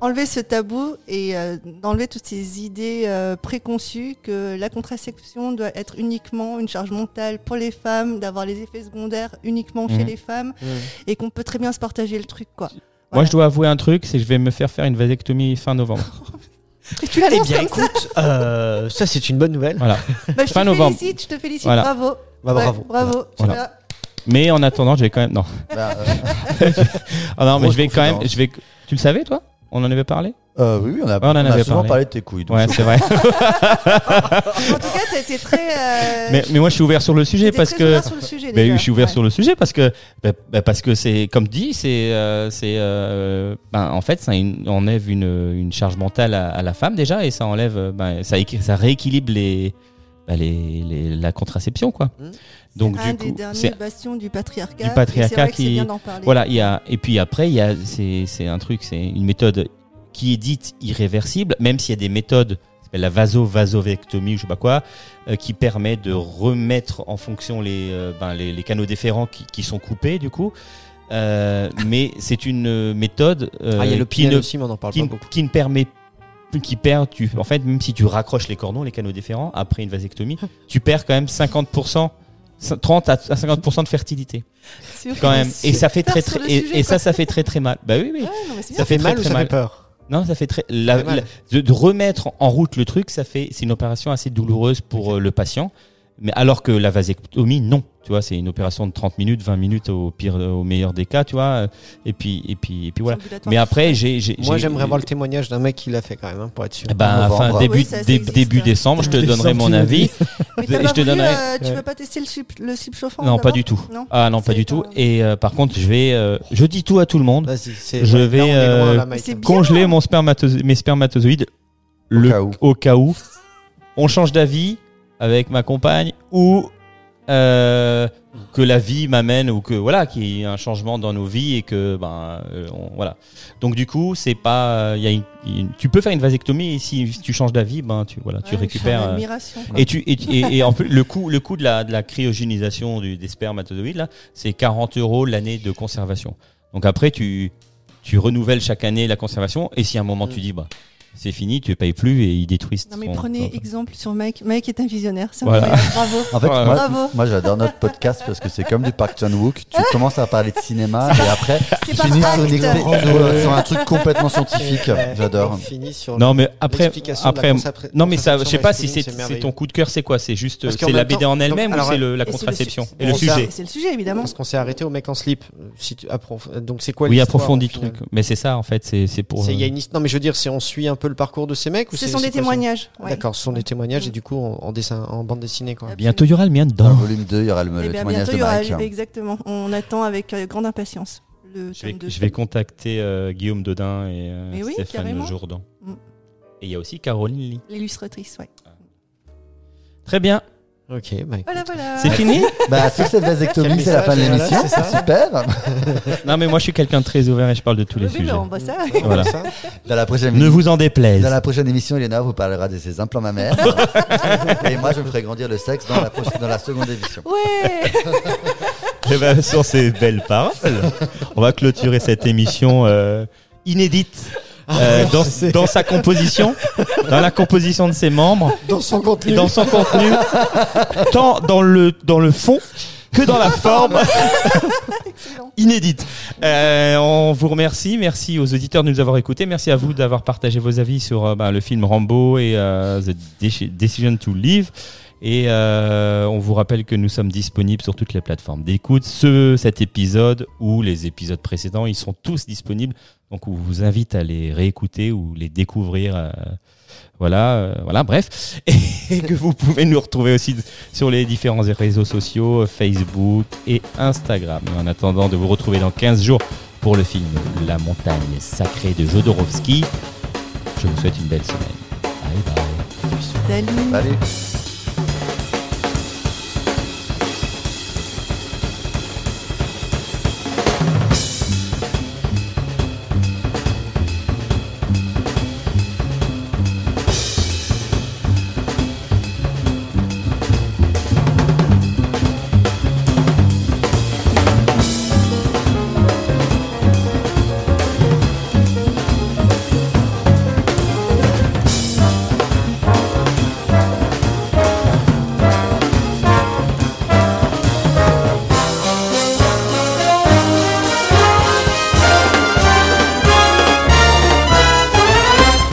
enlever ce tabou et d'enlever toutes ces idées préconçues que la contraception doit être uniquement une charge mentale pour les femmes, d'avoir les effets secondaires uniquement chez Mhm. les femmes Mmh. et qu'on peut très bien se partager le truc quoi. Moi, je dois avouer un truc, c'est que je vais me faire faire une vasectomie fin novembre. Et tu Eh l'annonces bien, comme ça écoute, euh, ça c'est une bonne nouvelle. Voilà. Bah, Je fin te novembre. félicite, je te félicite, Voilà. bravo. Bah, Ouais, bravo. bravo. tu Voilà. Mais en attendant, je vais quand même. Non. Bah, euh, Ah non, mais je vais quand même. Je vais. Tu le savais, toi? On en avait parlé? Euh, oui, oui, on a, on en avait souvent parlé. parlé de tes couilles. Ouais, c'est vrai. En tout cas, tu as été très. euh, mais, mais moi, je suis ouvert sur le sujet parce très que. ouvert sur le sujet, Ben, je suis ouvert Ouais. sur le sujet parce que ben, ben, parce que c'est comme dit c'est euh, c'est en fait ça une- enlève une, une charge mentale à, à la femme déjà et ça enlève ça ça rééquilibre les, ben, les, les- la contraception quoi. Mmh. Donc un du des coup derniers c'est bastions du patriarcat. Du qui- bien d'en parler. voilà il y a et puis après il y a c'est c'est un truc c'est une méthode qui est dite irréversible même s'il y a des méthodes ça s'appelle la vaso-vasovectomie, je sais pas quoi, euh, qui permet de remettre en fonction les, euh, ben, les, les canaux déférents qui, qui sont coupés du coup. Euh, mais c'est une méthode euh, Ah, il y a le qui, ne, aussi, mais on en parle qui, pas ne- beaucoup. qui ne permet qui perd, tu, en fait, même si tu raccroches les cordons, les canaux déférents, après une vasectomie, tu perds quand même 50%, 30 à à 50% de fertilité, C'est quand même. Et ça fait très, très, et, sujet, et ça, ça fait très, très mal. Bah oui, oui. Ouais, non, mais c'est Ça fait mal très, ou très ça mal. fait peur Non, ça fait très. la- fait mal. la- de, de remettre en route le truc, ça fait. C'est une opération assez douloureuse pour euh, le patient. Mais alors que la vasectomie, non. Tu vois, c'est une opération de 30 minutes, 20 minutes au pire, au meilleur des cas, tu vois. Et puis, et puis, et puis voilà. Mais après, j'ai, j'ai, Moi, j'ai- j'aimerais voir le témoignage d'un mec qui l'a fait quand même, hein, pour être sûr. Novembre. enfin, Oui, début, ça, ça dé- existe. début décembre, je te donnerai mon avis. Mais je pas te voulu, donnerai- euh, tu veux pas tester le slip, le slip chauffant Non, pas du tout. Non. Ah non, pas du tout. Et euh, par contre, je vais, euh, je dis tout à tout le monde. Vas-y, c'est. Je vais, euh. Congeler mon mes spermatozoïdes le, au cas où. On change d'avis avec ma compagne ou euh, que la vie m'amène ou que voilà qu'il y ait un changement dans nos vies et que ben euh, on- voilà. Donc du coup, c'est pas il y a une, une- tu peux faire une vasectomie et si tu changes d'avis, ben tu voilà, tu récupères euh, et tu et, et, et en plus le coût le coût de la de la cryogénisation du, des spermatozoïdes là, c'est 40 euros l'année de conservation. Donc après tu tu renouvelles chaque année la conservation et si à un moment tu dis bah c'est fini, tu ne payes plus et ils détruisent. Non mais prenez exemple sur Mike. Mike est un visionnaire. C'est Voilà. Bravo. En fait, Ouais, moi, Bravo. moi, j'adore notre podcast parce que c'est comme du Park Chan Wook. Tu commences à parler de cinéma et après, tu finis sur, une expé- sur- un truc complètement scientifique. J'adore. Non mais après après non mais ça je sais pas si c'est ton coup de cœur c'est quoi? C'est juste c'est la BD en elle-même ou c'est le- la contraception et le sujet? C'est le sujet évidemment. Parce qu'on s'est arrêté au mec en slip. Euh, Donc c'est quoi oui au le truc mais c'est ça en fait c'est pour C'est- Il y a euh, une Non mais je veux dire, si on suit un peu le parcours de ces mecs ou Ce c'est- sont des témoignages. ouais. D'accord, ce sont des témoignages Mm. et du coup en, en dessin, en bande dessinée quoi. Bientôt il y aura le mien Dans le dedans volume 2, il y aura le, le Eh bien, témoignage bientôt, de y aura Mike. exactement. On attend avec euh, grande impatience le je vais, tome 2. je vais contacter euh, Guillaume Dodin et euh, oui, Stéphane carrément. Jourdan Mm. et il y a aussi Caroline Lee L'illustratrice, ouais. très bien Ok, bah. Voilà, voilà. c'est fini Bah, sur cette vasectomie, c'est la fin de l'émission. voilà, c'est ça. Super. non mais moi je suis quelqu'un de très ouvert et je parle de tous les sujets bah, on voit ça. voilà Dans la prochaine, ne vous en déplaise dans la prochaine émission, Elena vous parlera de ses implants mammaires. et moi, je me ferai grandir le sexe dans la, prochaine- dans la seconde émission. Ouais. Et ben, sur ces belles paroles, on va clôturer cette émission euh, inédite euh, dans, dans sa composition, dans la composition de ses membres, Dans son et contenu. dans son contenu, tant dans le, dans le fond que dans la forme inédite. Euh, on vous remercie, merci aux auditeurs de nous avoir écoutés, merci à vous d'avoir partagé vos avis sur euh, bah, le film Rambo et euh, The Deci- Decision to Live. Et euh, on vous rappelle que nous sommes disponibles sur toutes les plateformes d'écoute. Ce, cet épisode ou les épisodes précédents, ils sont tous disponibles. Donc on vous invite à les réécouter ou les découvrir. euh, voilà, euh, voilà, bref. Et que vous pouvez nous retrouver aussi sur les différents réseaux sociaux, Facebook et Instagram. Et en attendant de vous retrouver dans 15 jours pour le film La montagne sacrée de Jodorowsky, je vous souhaite une belle semaine. Bye bye. Salut. Allez.